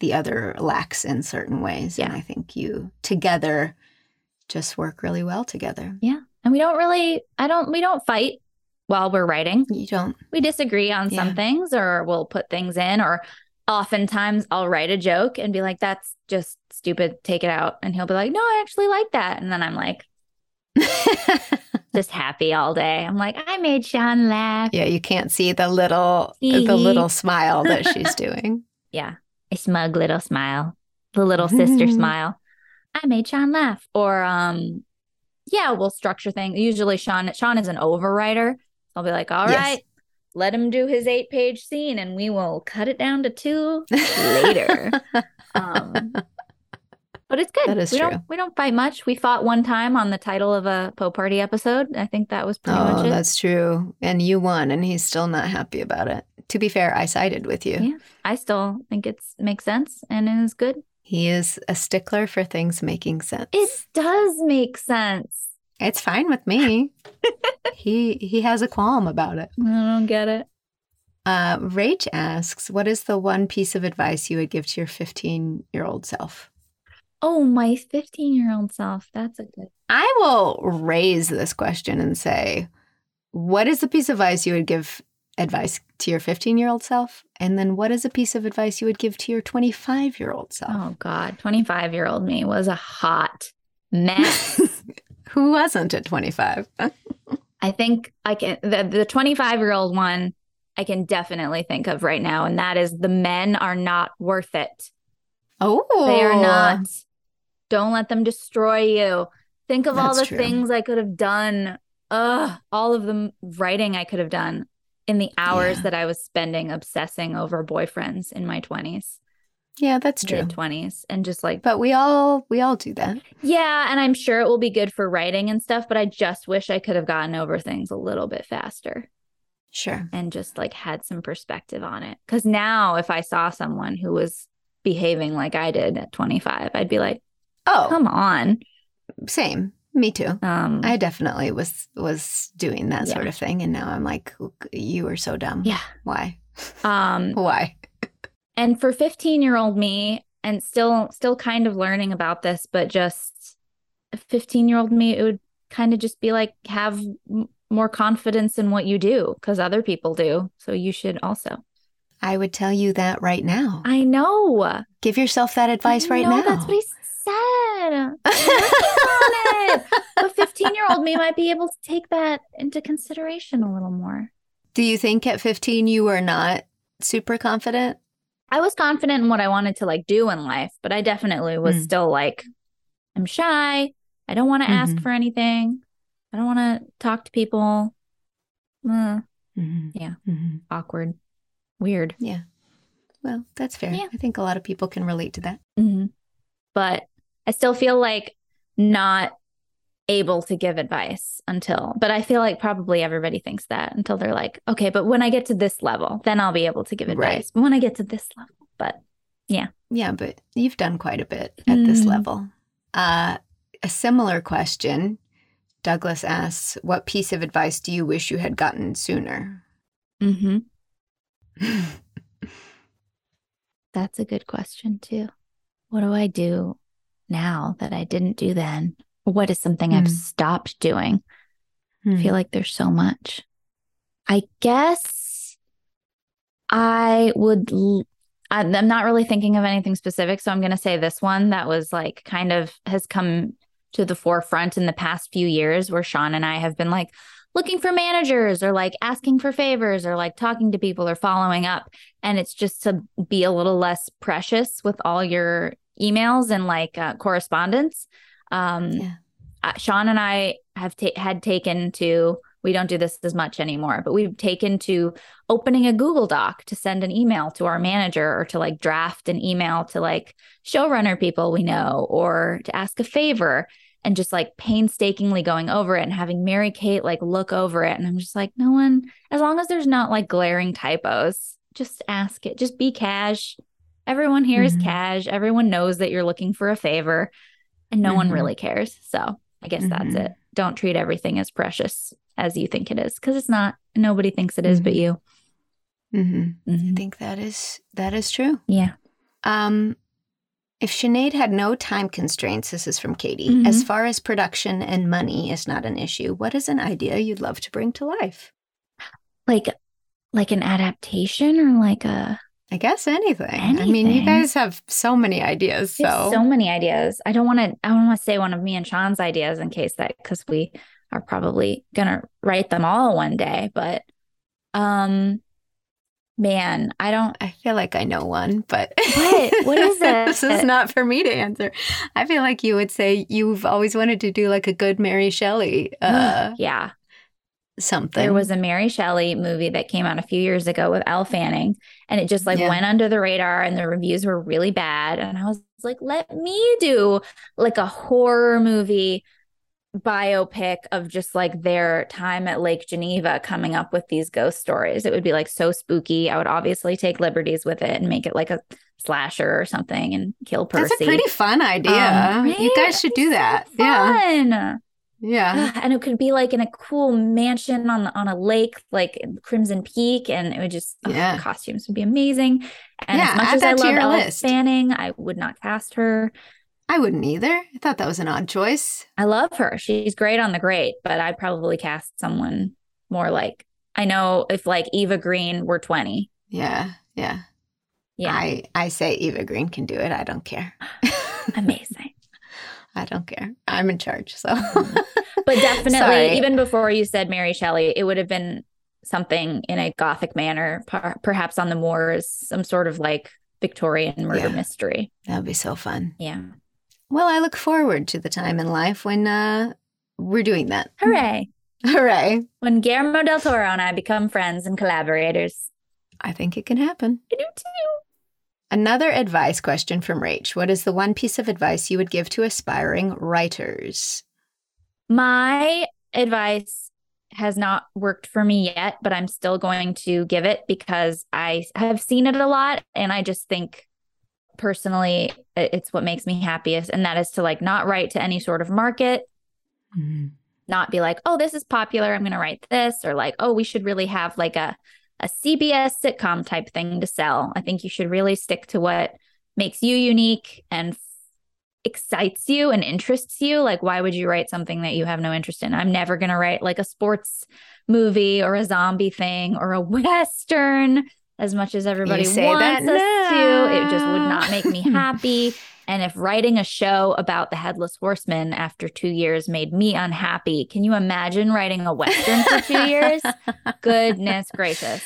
the other lacks in certain ways. And Yeah. I think you together just work really well together. Yeah. And we don't really, I don't, we don't fight while we're writing. You don't we disagree on Yeah. some things or we'll put things in or oftentimes I'll write a joke and be like that's just stupid. Take it out. And he'll be like no I actually like that. And then I'm like [laughs] just happy all day. I'm like I made Sean laugh. Yeah, you can't see the little the little smile that she's [laughs] doing. yeah a smug little smile the little sister [laughs] smile. I made Sean laugh. Or um yeah we'll structure things. Usually Sean Sean is an overwriter. I'll be like all Yes. right let him do his eight page scene and we will cut it down to two later. [laughs] um, but it's good. That is we true. don't we don't fight much. We fought one time on the title of a Poe Party episode. I think that was pretty oh, much it. that's true. And you won, and he's still not happy about it. To be fair, I sided with you. Yeah. I still think it's makes sense and it is good. He is a stickler for things making sense. It does make sense. It's fine with me. [laughs] he he has a qualm about it. I don't get it. Uh, Rach asks, "What is the one piece of advice you would give to your 15 year old self?" Oh, my 15 year old self. That's a good. I will raise this question and say, "What is the piece of advice you would give advice to your 15 year old self?" And then, what is a piece of advice you would give to your 25 year old self? Oh, God. 25 year old me was a hot [laughs] mess. Who wasn't at 25? [laughs] I think I can, the, the 25 year old one, I can definitely think of right now. And that is the men are not worth it. oh, They are oh. not. Don't let them destroy you. Think of all the true. things I could have done. Ugh, all of the writing I could have done in the hours Yeah. that I was spending obsessing over boyfriends in my 20s, Yeah, that's true. 20s, and just like, But we all we all do that. yeah, and I'm sure it will be good for writing and stuff, but I just wish I could have gotten over things a little bit faster Sure. and just like had some perspective on it. Cause now if I saw someone who was behaving like I did at 25, I'd be like, Oh, come on. same. Me too. Um, I definitely was was doing that Yeah. sort of thing, and now I'm like, you were so dumb. yeah. Why? Um, [laughs] Why? And for 15 year old me and still still kind of learning about this but just 15 year old me it would kind of just be like have m- more confidence in what you do because other people do so you should also I would tell you that right now. i know Give yourself that advice right now. that's what he said on it. [laughs] but 15 year old me might be able to take that into consideration a little more do you think at 15 you were not super confident? I was confident in what I wanted to like do in life, but I definitely was Mm. still like, I'm shy. I don't want to ask Mhm. for anything. I don't want to talk to people. Uh, Mhm. Yeah. Mhm. awkward, weird. Yeah. Well, that's fair. Yeah. I think a lot of people can relate to that. hmm But I still feel like not able to give advice until, but I feel like probably everybody thinks that until they're like, okay, but when I get to this level, then I'll be able to give Right. advice. When I get to this level, but Yeah, Yeah, but you've done quite a bit at this Mm. level. Uh, a similar question. Douglas asks, "What piece of advice do you wish you had gotten sooner?" mm-hmm [laughs] That's a good question too. What do I do now that I didn't do then? What is something I've Hmm. stopped doing? I feel like there's so much. I guess I would. l- I'm I'm not really thinking of anything specific, so I'm going to say this one that was like kind of has come to the forefront in the past few years, where Sean and I have been like looking for managers or like asking for favors or like talking to people or following up, and it's just to be a little less precious with all your emails and like uh, correspondence. Um, Yeah. uh, Sean and I have ta- had taken to we don't do this as much anymore, but we've taken to opening a Google Doc to send an email to our manager or to like draft an email to like showrunner people we know or to ask a favor and just like painstakingly going over it and having Mary Kate like look over it. And I'm just like, no one, as long as there's not like glaring typos, just ask it. Just be cash. Everyone here is Mhm. cash. Everyone knows that you're looking for a favor and no one Mhm. really cares. So I guess that's Mhm. it. Don't treat everything as precious as you think it is because it's not. Nobody thinks it is but Mhm. you. hmm I Mhm. think that is that is true. Yeah. Um, if Sinead had no time constraints, this is from Katie. Mhm. As far as production and money is not an issue, what is an idea you'd love to bring to life? Like, like an adaptation or like a. I guess anything. I mean, you guys have so many ideas. So, so many ideas. I don't want to. I don't want to say one of me and Sean's ideas in case that because we are probably gonna write them all one day. But, um, man, I don't. I feel like I know one, but What? What is [laughs] it? this is not for me to answer. I feel like you would say you've always wanted to do like a good Mary Shelley [gasps] uh, yeah. Something. There was a Mary Shelley movie that came out a few years ago with Elle Fanning, and it just like Yeah. went under the radar, and the reviews were really bad. And I was like, let me do like a horror movie biopic of just like their time at Lake Geneva coming up with these ghost stories. It would be like so spooky. I would obviously take liberties with it and make it like a slasher or something and kill Percy. That's a pretty fun idea. Um, You guys should do It's so that. yeah. Yeah. [sighs] and it could be like in a cool mansion on on a lake like Crimson Peak and it would just Yeah. the costumes would be amazing and Yeah, as much add as I love Elle list. Fanning I would not cast her I wouldn't either. I thought that was an odd choice. I love her she's great on the great but I'd probably cast someone more like I know if like Eva Green were 20 Yeah. Yeah. yeah I, I say Eva Green can do it. I don't care. [gasps] amazing I don't care. I'm in charge. So, [laughs] but definitely Sorry. even before you said Mary Shelley it would have been something in a gothic manner per- perhaps on the moors some sort of like Victorian murder Yeah. mystery that would be so fun. yeah Well, I look forward to the time in life when uh, we're doing that. Hooray. [laughs] Hooray. When Guillermo del Toro and I become friends and collaborators. I think it can happen. I do too. Another advice question from Rach. What is the one piece of advice you would give to aspiring writers? My advice has not worked for me yet, but I'm still going to give it because I have seen it a lot. And I just think personally, it's what makes me happiest. And that is to like not write to any sort of market, mm-hmm. not be like, oh, this is popular. I'm going to write this. Or like, oh, we should really have like a, a CBS sitcom type thing to sell. I think you should really stick to what makes you unique and excites you and interests you. Like, why would you write something that you have no interest in? I'm never going to write like a sports movie or a zombie thing or a [laughs] Western as much as everybody say wants that us to. It just would not make me [laughs] happy. And if writing a show about the headless horseman after two years made me unhappy, can you imagine writing a Western for two years? [laughs] Goodness gracious.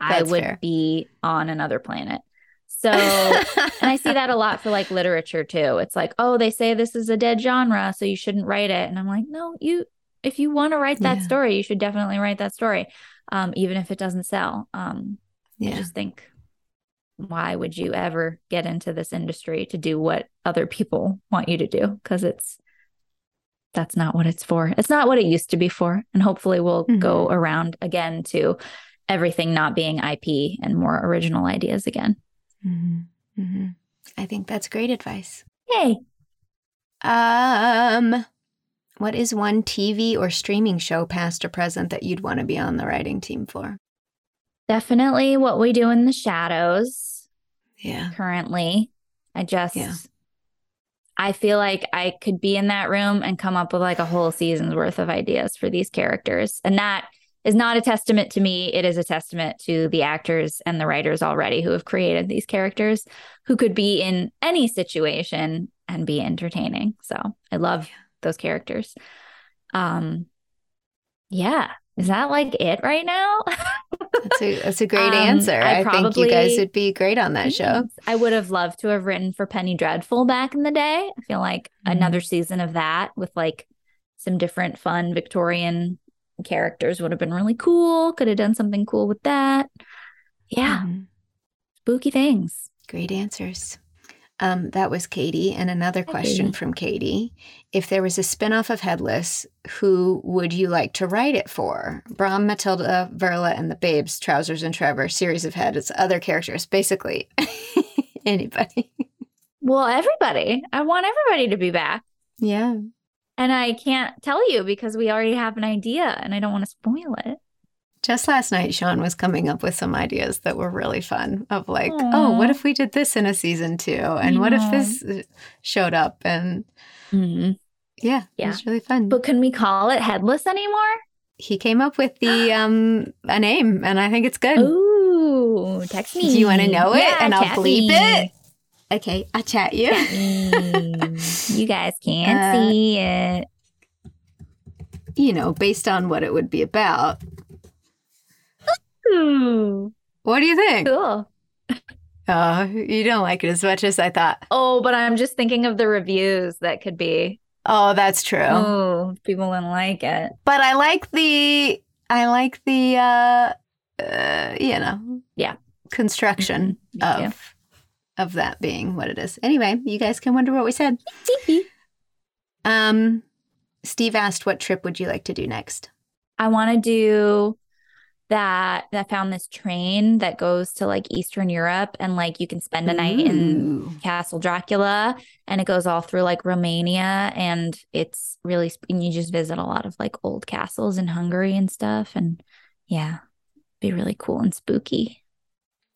I would fair. be on another planet. So, [laughs] and I see that a lot for like literature too. It's like, oh, they say this is a dead genre, so you shouldn't write it. And I'm like, no, you, if you want to write that Yeah. story, you should definitely write that story, um, even if it doesn't sell. Um, I just think, why would you ever get into this industry to do what other people want you to do? Because it's, that's not what it's for. It's not what it used to be for. And hopefully we'll go around again to everything not being IP and more original ideas again. Mhm. Mhm. I think that's great advice. Yay. Um, what is one TV or streaming show, past or present, that you'd want to be on the writing team for? Definitely what we do in the shadows Yeah. currently. I just, Yeah. I feel like I could be in that room and come up with like a whole season's worth of ideas for these characters. And that is not a testament to me. It is a testament to the actors and the writers already who have created these characters who could be in any situation and be entertaining. So I love those characters. Um, yeah. Is that like it right now? [laughs] That's a that's a great Um, answer. I I, think you guys would be great on that show. I would have loved to have written for Penny Dreadful back in the day. I feel like Mhm. another season of that with like some different fun Victorian characters would have been really cool. Could have done something cool with that. Yeah, Mhm. spooky things. Great answers. Um, that was Katie. And another question from Katie. If there was a spin-off of Headless, who would you like to write it for? Brom, Matilda, Verla, and the Babes, Trousers and Trevor, series of heads, other characters, basically [laughs] anybody. Well, everybody. I want everybody to be back. Yeah. And I can't tell you because we already have an idea and I don't want to spoil it. Just last night, Sean was coming up with some ideas that were really fun of like, oh, what if we did this in a season two? And what if this uh, showed up? And yeah, Yeah. it was really fun. But can we call it Headless anymore? he came up with the [gasps] um a name and I think it's good. Ooh, text me. Do you want to know it? Yeah, and I'll bleep me. it. Okay, I'll chat you. You guys [laughs] can't Uh, see it. you know, based on what it would be about. Ooh, What do you think? cool. Oh, you don't like it as much as I thought. Oh, but I'm just thinking of the reviews that could be. Oh, that's true. Oh, people didn't like it. But I like the I like the uh, uh you know Yeah. construction Mhm, me too. of of that being what it is. Anyway, you guys can wonder what we said. Um, Steve asked, "What trip would you like to do next?" I want to do that. I found this train that goes to like Eastern Europe and like you can spend a night in Castle Dracula and it goes all through like Romania and it's really sp- and you just visit a lot of like old castles in Hungary and stuff and yeah be really cool and spooky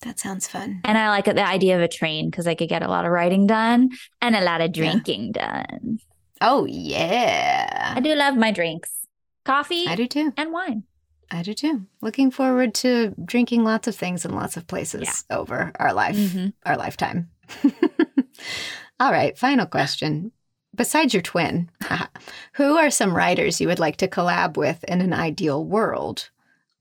That sounds fun. and I like the idea of a train because I could get a lot of writing done and a lot of Yeah. drinking done Oh yeah, I do love my drinks coffee I do too. and wine I do too. Looking forward to drinking lots of things in lots of places over our life, Mhm. our lifetime. [laughs] All right, final question. Besides your twin, [laughs] who are some writers you would like to collab with in an ideal world?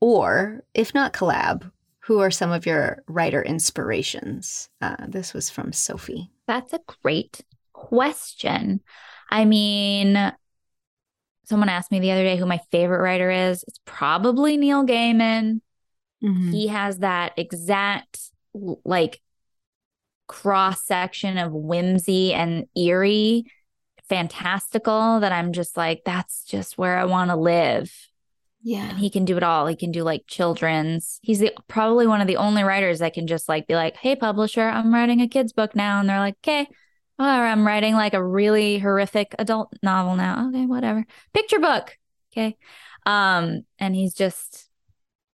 Or, if not collab, who are some of your writer inspirations? Uh, this was from Sophie. That's a great question. I mean, someone asked me the other day who my favorite writer is. It's probably Neil Gaiman. Mm-hmm. He has that exact like cross section of whimsy and eerie, fantastical that I'm just like, that's just where I want to live. Yeah. And he can do it all. He can do like children's. He's the probably one of the only writers that can just like be like, "Hey, publisher, I'm writing a kids book now," and they're like, "Okay." Or I'm writing like a really horrific adult novel now. Okay, whatever. Picture book. Okay. Um, and he's just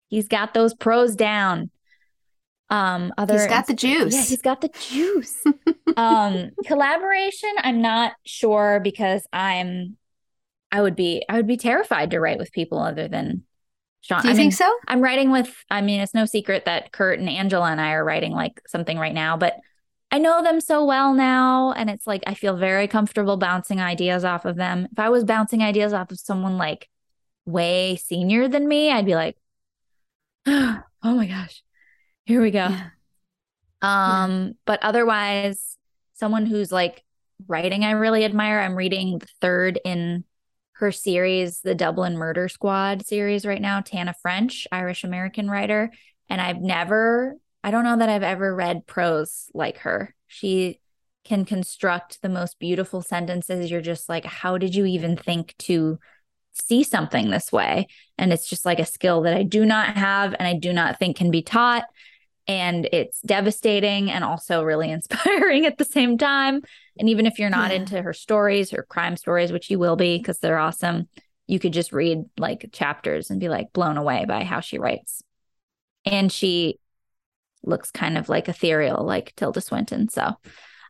he's got those pros down. Um, other He's got the juice. yeah, he's got the juice. [laughs] um, collaboration, I'm not sure because I'm I would be I would be terrified to write with people other than Sean. Do you I think mean, so? I'm writing with I mean, it's no secret that Kurt and Angela and I are writing like something right now, but I know them so well now and it's like I feel very comfortable bouncing ideas off of them. If I was bouncing ideas off of someone like way senior than me, I'd be like, [gasps] "Oh my gosh. Here we go." Yeah. Um, but otherwise, someone who's like writing, I really admire. I'm reading the third in her series, the Dublin Murder Squad series right now, Tana French, Irish American writer. And I've never, I don't know that I've ever read prose like her. She can construct the most beautiful sentences. You're just like, how did you even think to see something this way? And it's just like a skill that I do not have and I do not think can be taught and it's devastating and also really [laughs] inspiring at the same time. And even if you're not Yeah. into her stories, her crime stories, which you will be because they're awesome, you could just read like chapters and be like blown away by how she writes. And she looks kind of like ethereal, like Tilda Swinton. So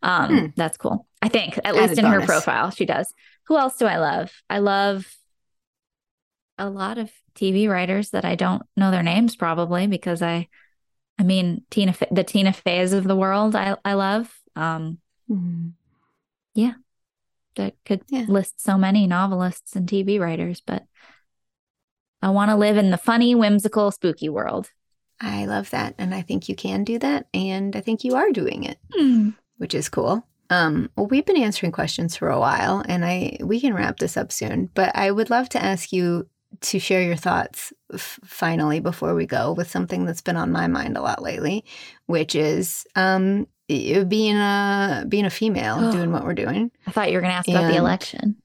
um, Hmm. that's cool. I think, at Added least in her profile, she does. Who else do I love? I love a lot of TV writers that I don't know their names probably because I I mean Tina the Tina Fey's of the world I I love um Mhm. that could Yeah. list so many novelists and TV writers but I want to live in the funny whimsical spooky world. I love that. And I think you can do that. And I think you are doing it. which is cool. Um, well, we've been answering questions for a while, and I we can wrap this up soon. But I would love to ask you to share your thoughts f- finally before we go with something that's been on my mind a lot lately, which is um, being a being a female, Oh. [gasps] doing what we're doing. I thought you were going to ask about the election.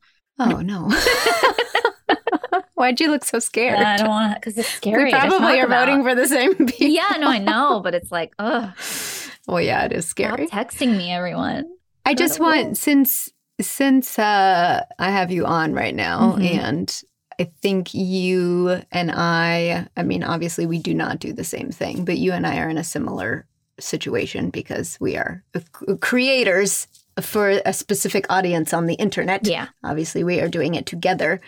Oh no! [laughs] Why'd you look so scared? I don't want to because it's scary. we probably talk are about. voting for the same [laughs] people. yeah, no, I know, but it's like, ugh, Well, yeah, it is stop scary. texting me, everyone. I just don't know. want since since uh I have you on right now Mhm. and I think you and I I mean obviously we do not do the same thing but you and I are in a similar situation because we are creators for a specific audience on the internet. Yeah. Obviously we are doing it together.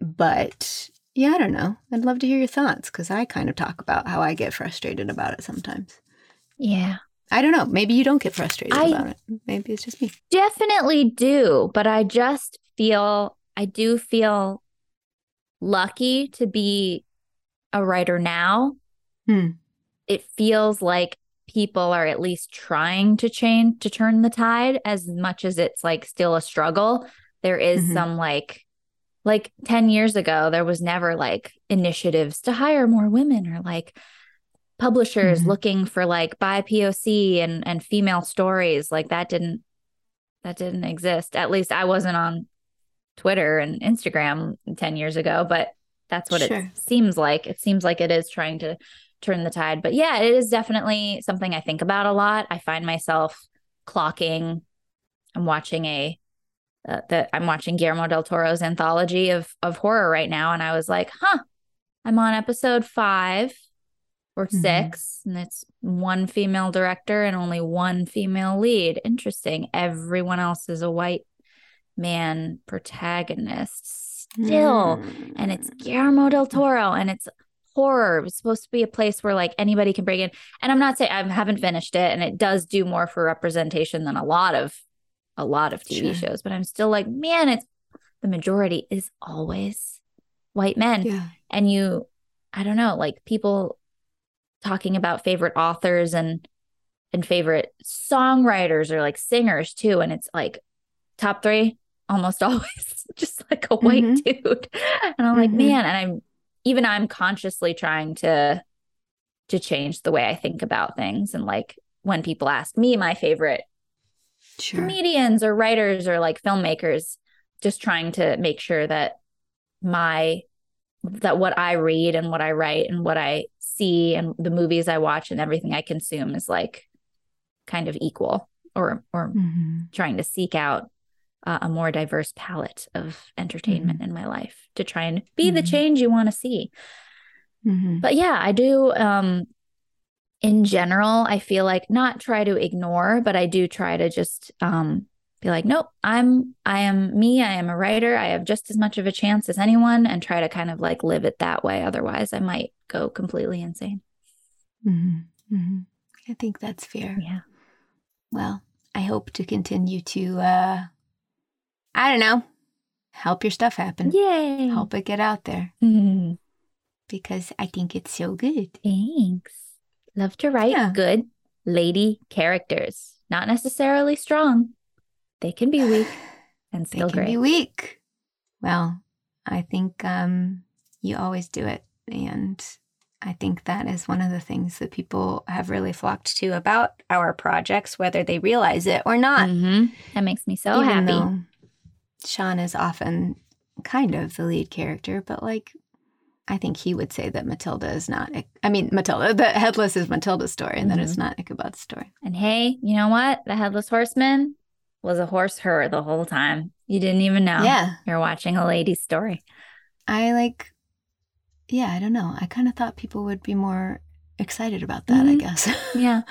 But yeah, I don't know. I'd love to hear your thoughts cuz I kind of talk about how I get frustrated about it sometimes. Yeah. I don't know. Maybe you don't get frustrated I- about it. Maybe it's just me. Definitely do, but I just feel I do feel lucky to be a writer now. Hmm. It feels like people are at least trying to change to turn the tide as much as it's like still a struggle. There is Mhm. some like Like 10 years ago, there was never like initiatives to hire more women or like publishers Mhm. looking for like BIPOC and and female stories. Like that didn't that didn't exist. At least I wasn't on Twitter and Instagram 10 years ago, but that's what Sure. it seems like. It seems like it is trying to turn the tide. But yeah, it is definitely something I think about a lot. I find myself clocking. I'm watching a uh, that I'm watching Guillermo del Toro's anthology of of horror right now, and I was like, huh, I'm on episode five or Mhm. 6 and it's one female director and only one female lead. Interesting. Everyone else is a white man protagonist still and it's Guillermo del Toro and it's horror. It's supposed to be a place where like anybody can break in. And I'm not saying I haven't finished it and it does do more for representation than a lot of a lot of TV Sure. shows, but I'm still like, man, it's the majority is always white men. yeah. And you I don't know, like people talking about favorite authors and and favorite songwriters or like singers too and it's like top 3 almost [laughs] always just like a white Mhm. dude. And I'm like, Mhm. man, and I'm even I'm consciously trying to to change the way I think about things and like when people ask me my favorite Sure. comedians or writers or like filmmakers just trying to make sure that my that what I read and what I write and what I see and the movies I watch and everything I consume is like kind of equal or or Mhm. trying to seek out uh, a more diverse palette of entertainment in my life to try and be the Mhm. change you want to see. Mhm. But yeah, I do um in general, I feel like not try to ignore, but I do try to just um be like, nope, I'm I am me, I am a writer. I have just as much of a chance as anyone and try to kind of like live it that way. Otherwise, I might go completely insane. Mhm. Mhm. I think that's fair. Yeah. Well, I hope to continue to uh I don't know, help your stuff happen. Yay. Help it get out there Mhm. because I think it's so good. Thanks. Love to write Yeah. good lady characters. Not necessarily strong. They can be weak [sighs] and They still can great. be weak. Well, I think um you always do it and I think that is one of the things that people have really flocked to about our projects, whether they realize it or not. Mhm. That makes me so Even happy. Sean is often kind of the lead character, but like I think he would say that Matilda is not. I mean, Matilda, the headless is Matilda's story, and that it's not Ichabod's story. And hey, you know what? The headless horseman was a horse her the whole time. You didn't even know. Yeah, You're watching a lady's story. I like. Yeah, I don't know. I kind of thought people would be more excited about that. I Mhm. guess. [laughs] Yeah.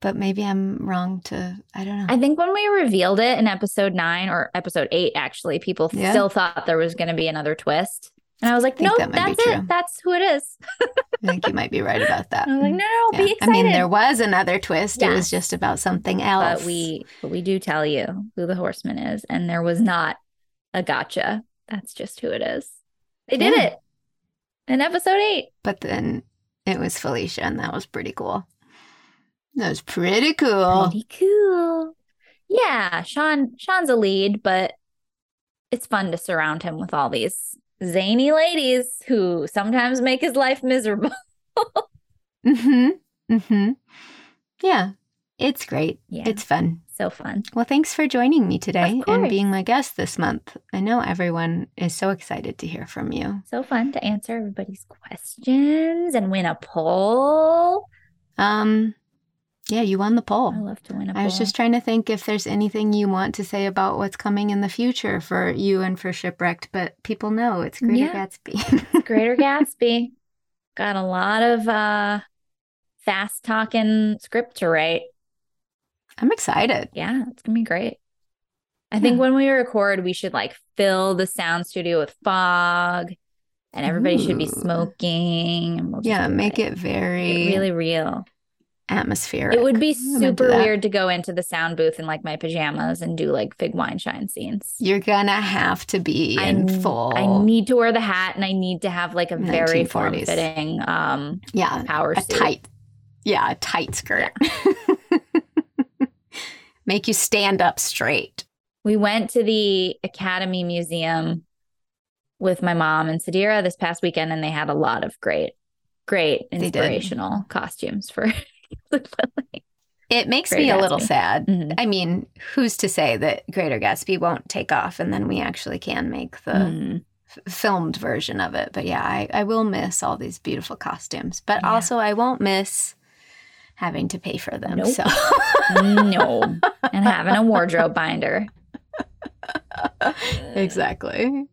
But maybe I'm wrong to. I don't know. I think when we revealed it in episode nine or episode eight, actually, people Yeah. still thought there was going to be another twist. And I was like, no, that that's true. it. That's who it is. [laughs] I think you might be right about that. I was like, no, no, Yeah. be excited. I mean, there was another twist. It was just about something else. but we but we do tell you who the horseman is, and there was not a gotcha. That's just who it is. They did Yeah. it in episode eight. But then it was Felicia, and that was pretty cool. That was pretty cool. Pretty cool. Yeah, Sean Sean's a lead, but it's fun to surround him with all these zany ladies who sometimes make his life miserable. [laughs] Mm-hmm. Mm-hmm. Yeah. It's great. Yeah. It's fun. so fun. Well, thanks for joining me today and being my guest this month. I know everyone is so excited to hear from you. So fun to answer everybody's questions and win a poll. Um, yeah, you won the poll. I love to win a poll. I was just trying to think if there's anything you want to say about what's coming in the future for you and for Shipwrecked, but people know it's Greater Yeah. Gatsby. [laughs] Greater Gatsby. Got a lot of uh fast talking script to write. I'm excited. Yeah, it's gonna be great. I think when we record, we should like fill the sound studio with fog and everybody should be smoking. And we'll just Yeah, make it very really real. Atmospheric. It would be super weird to go into the sound booth in like my pajamas and do like fig wine shine scenes. You're gonna have to be I in full. I need to wear the hat and I need to have like a very form fitting um yeah, power a suit. tight, yeah, a tight skirt. [laughs] Make you stand up straight. We went to the Academy Museum with my mom and Sadira this past weekend, and they had a lot of great, great inspirational costumes for [laughs] It makes me a little Gatsby. sad. Mhm. I mean, who's to say that Greater Gatsby won't take off and then we actually can make the Mm. f- filmed version of it? But yeah, I, I will miss all these beautiful costumes. But Yeah. also, I won't miss having to pay for them. Nope. So [laughs] no, and having a [laughs] wardrobe binder. exactly.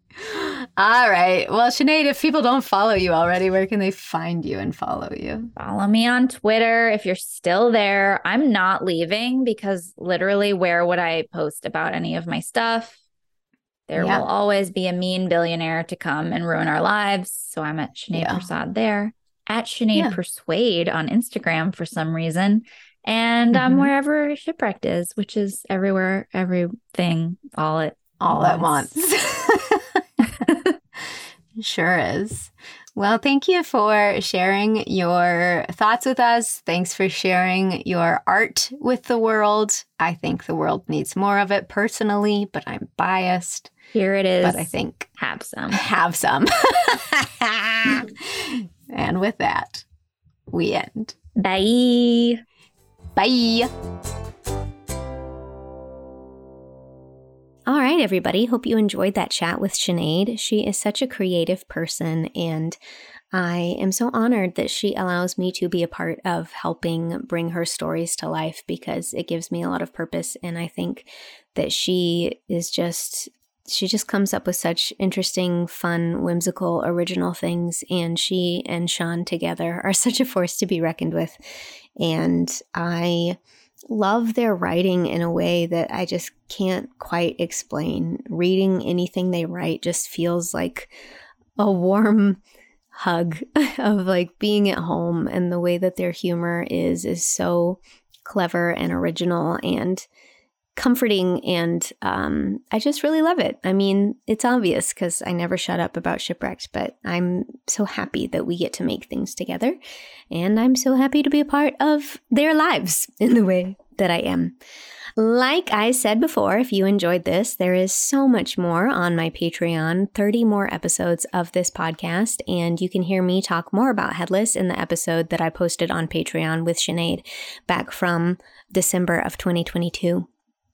All right. Well, Sinead, if people don't follow you already, where can they find you and follow you? Follow me on Twitter if you're still there. I'm not leaving because literally, where would I post about any of my stuff? There Yeah. will always be a mean billionaire to come and ruin our lives. So I'm at Sinead Yeah. Persaud there, at Sinead Yeah. Persaud on Instagram for some reason. And Mhm. um, wherever Shipwrecked is, which is everywhere, everything, all at all at Once. once. [laughs] sure is. Well, thank you for sharing your thoughts with us. Thanks for sharing your art with the world. I think the world needs more of it personally, but I'm biased. Here it is. But I think have some. have some. [laughs] and with that, we end. Bye. Bye. All right, everybody. Hope you enjoyed that chat with Sinead. She is such a creative person, and I am so honored that she allows me to be a part of helping bring her stories to life because it gives me a lot of purpose. And I think that she is just. She just comes up with such interesting, fun, whimsical, original things. And she and Sean together are [laughs] such a force to be reckoned with. And I love their writing in a way that I just can't quite explain. Reading anything they write just feels like a warm [laughs] hug [laughs] of like being at home and the way that their humor is is so clever and original and comforting and um, i just really love it i mean it's obvious because i never shut up about shipwrecked but i'm so happy that we get to make things together and I'm so happy to be a part of their lives in the way that I am. Like I said before, if you enjoyed this, there is so much more on my Patreon 30 more episodes of this podcast, and you can hear me talk more about Headless in the episode that I posted on Patreon with Sinead back from December of 2022.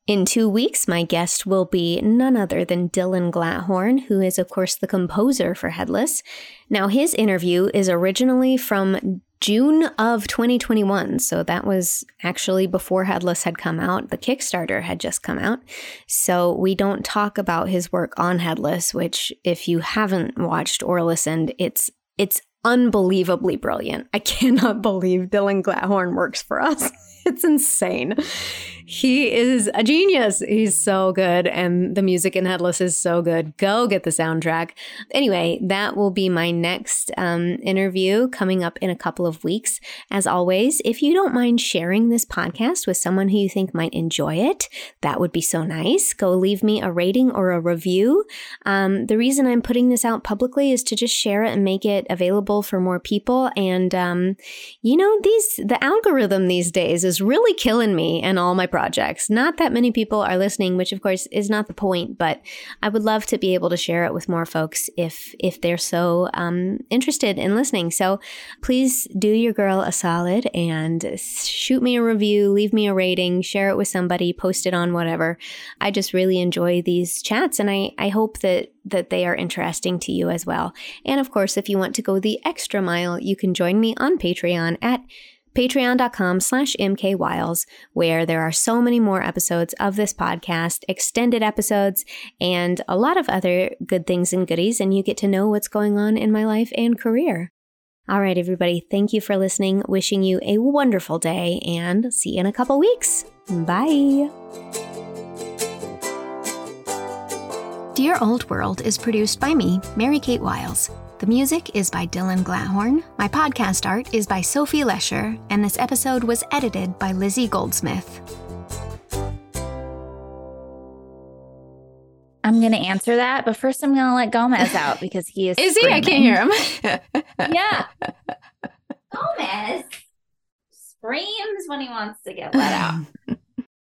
In two weeks, my guest will be none other than Dylan Glatthorn, who is, of course, the composer for Headless. Now, his interview is originally from June of 2021. So that was actually before Headless had come out. The Kickstarter had just come out. So we don't talk about his work on Headless, which if you haven't watched or listened, it's it's unbelievably brilliant. I [laughs] cannot believe Dylan Glatthorn works for us. [laughs] It's insane. He is a genius. He's so good. And the music in Headless is so good. Go get the soundtrack. Anyway, that will be my next um, interview coming up in a couple of weeks. As always, if you don't mind sharing this podcast with someone who you think might enjoy it, that would be so nice. Go leave me a rating or a review. Um, the reason I'm putting this out publicly is to just share it and make it available for more people. And, um, you know, these, the algorithm these days is really killing me and all my projects. Not that many people are listening, which of course is not the point, but I would love to be able to share it with more folks if if they're so um, interested in listening. So please do your girl a solid and shoot me a review, leave me a rating, share it with somebody, post it on whatever. I just really enjoy these chats, and I I hope that that they are interesting to you as well. And of course, if you want to go the extra mile, you can join me on Patreon at patreon.com slash mkwiles where there are so many more episodes of this podcast extended episodes and a lot of other good things and goodies and you get to know what's going on in my life and career. All right everybody thank you for listening wishing you a wonderful day and see you in a couple weeks. Bye. Dear Old World is produced by me, Mary Kate Wiles. The music is by Dylan Glatthorn. My podcast art is by Sophie Lesher, and this episode was edited by Lizzie Goldsmith. I'm going to answer that, but first I'm going to let Gomez out because he is. [laughs] Is he? I can't hear him. [laughs] Yeah. Gomez screams when he wants to get let out. [laughs]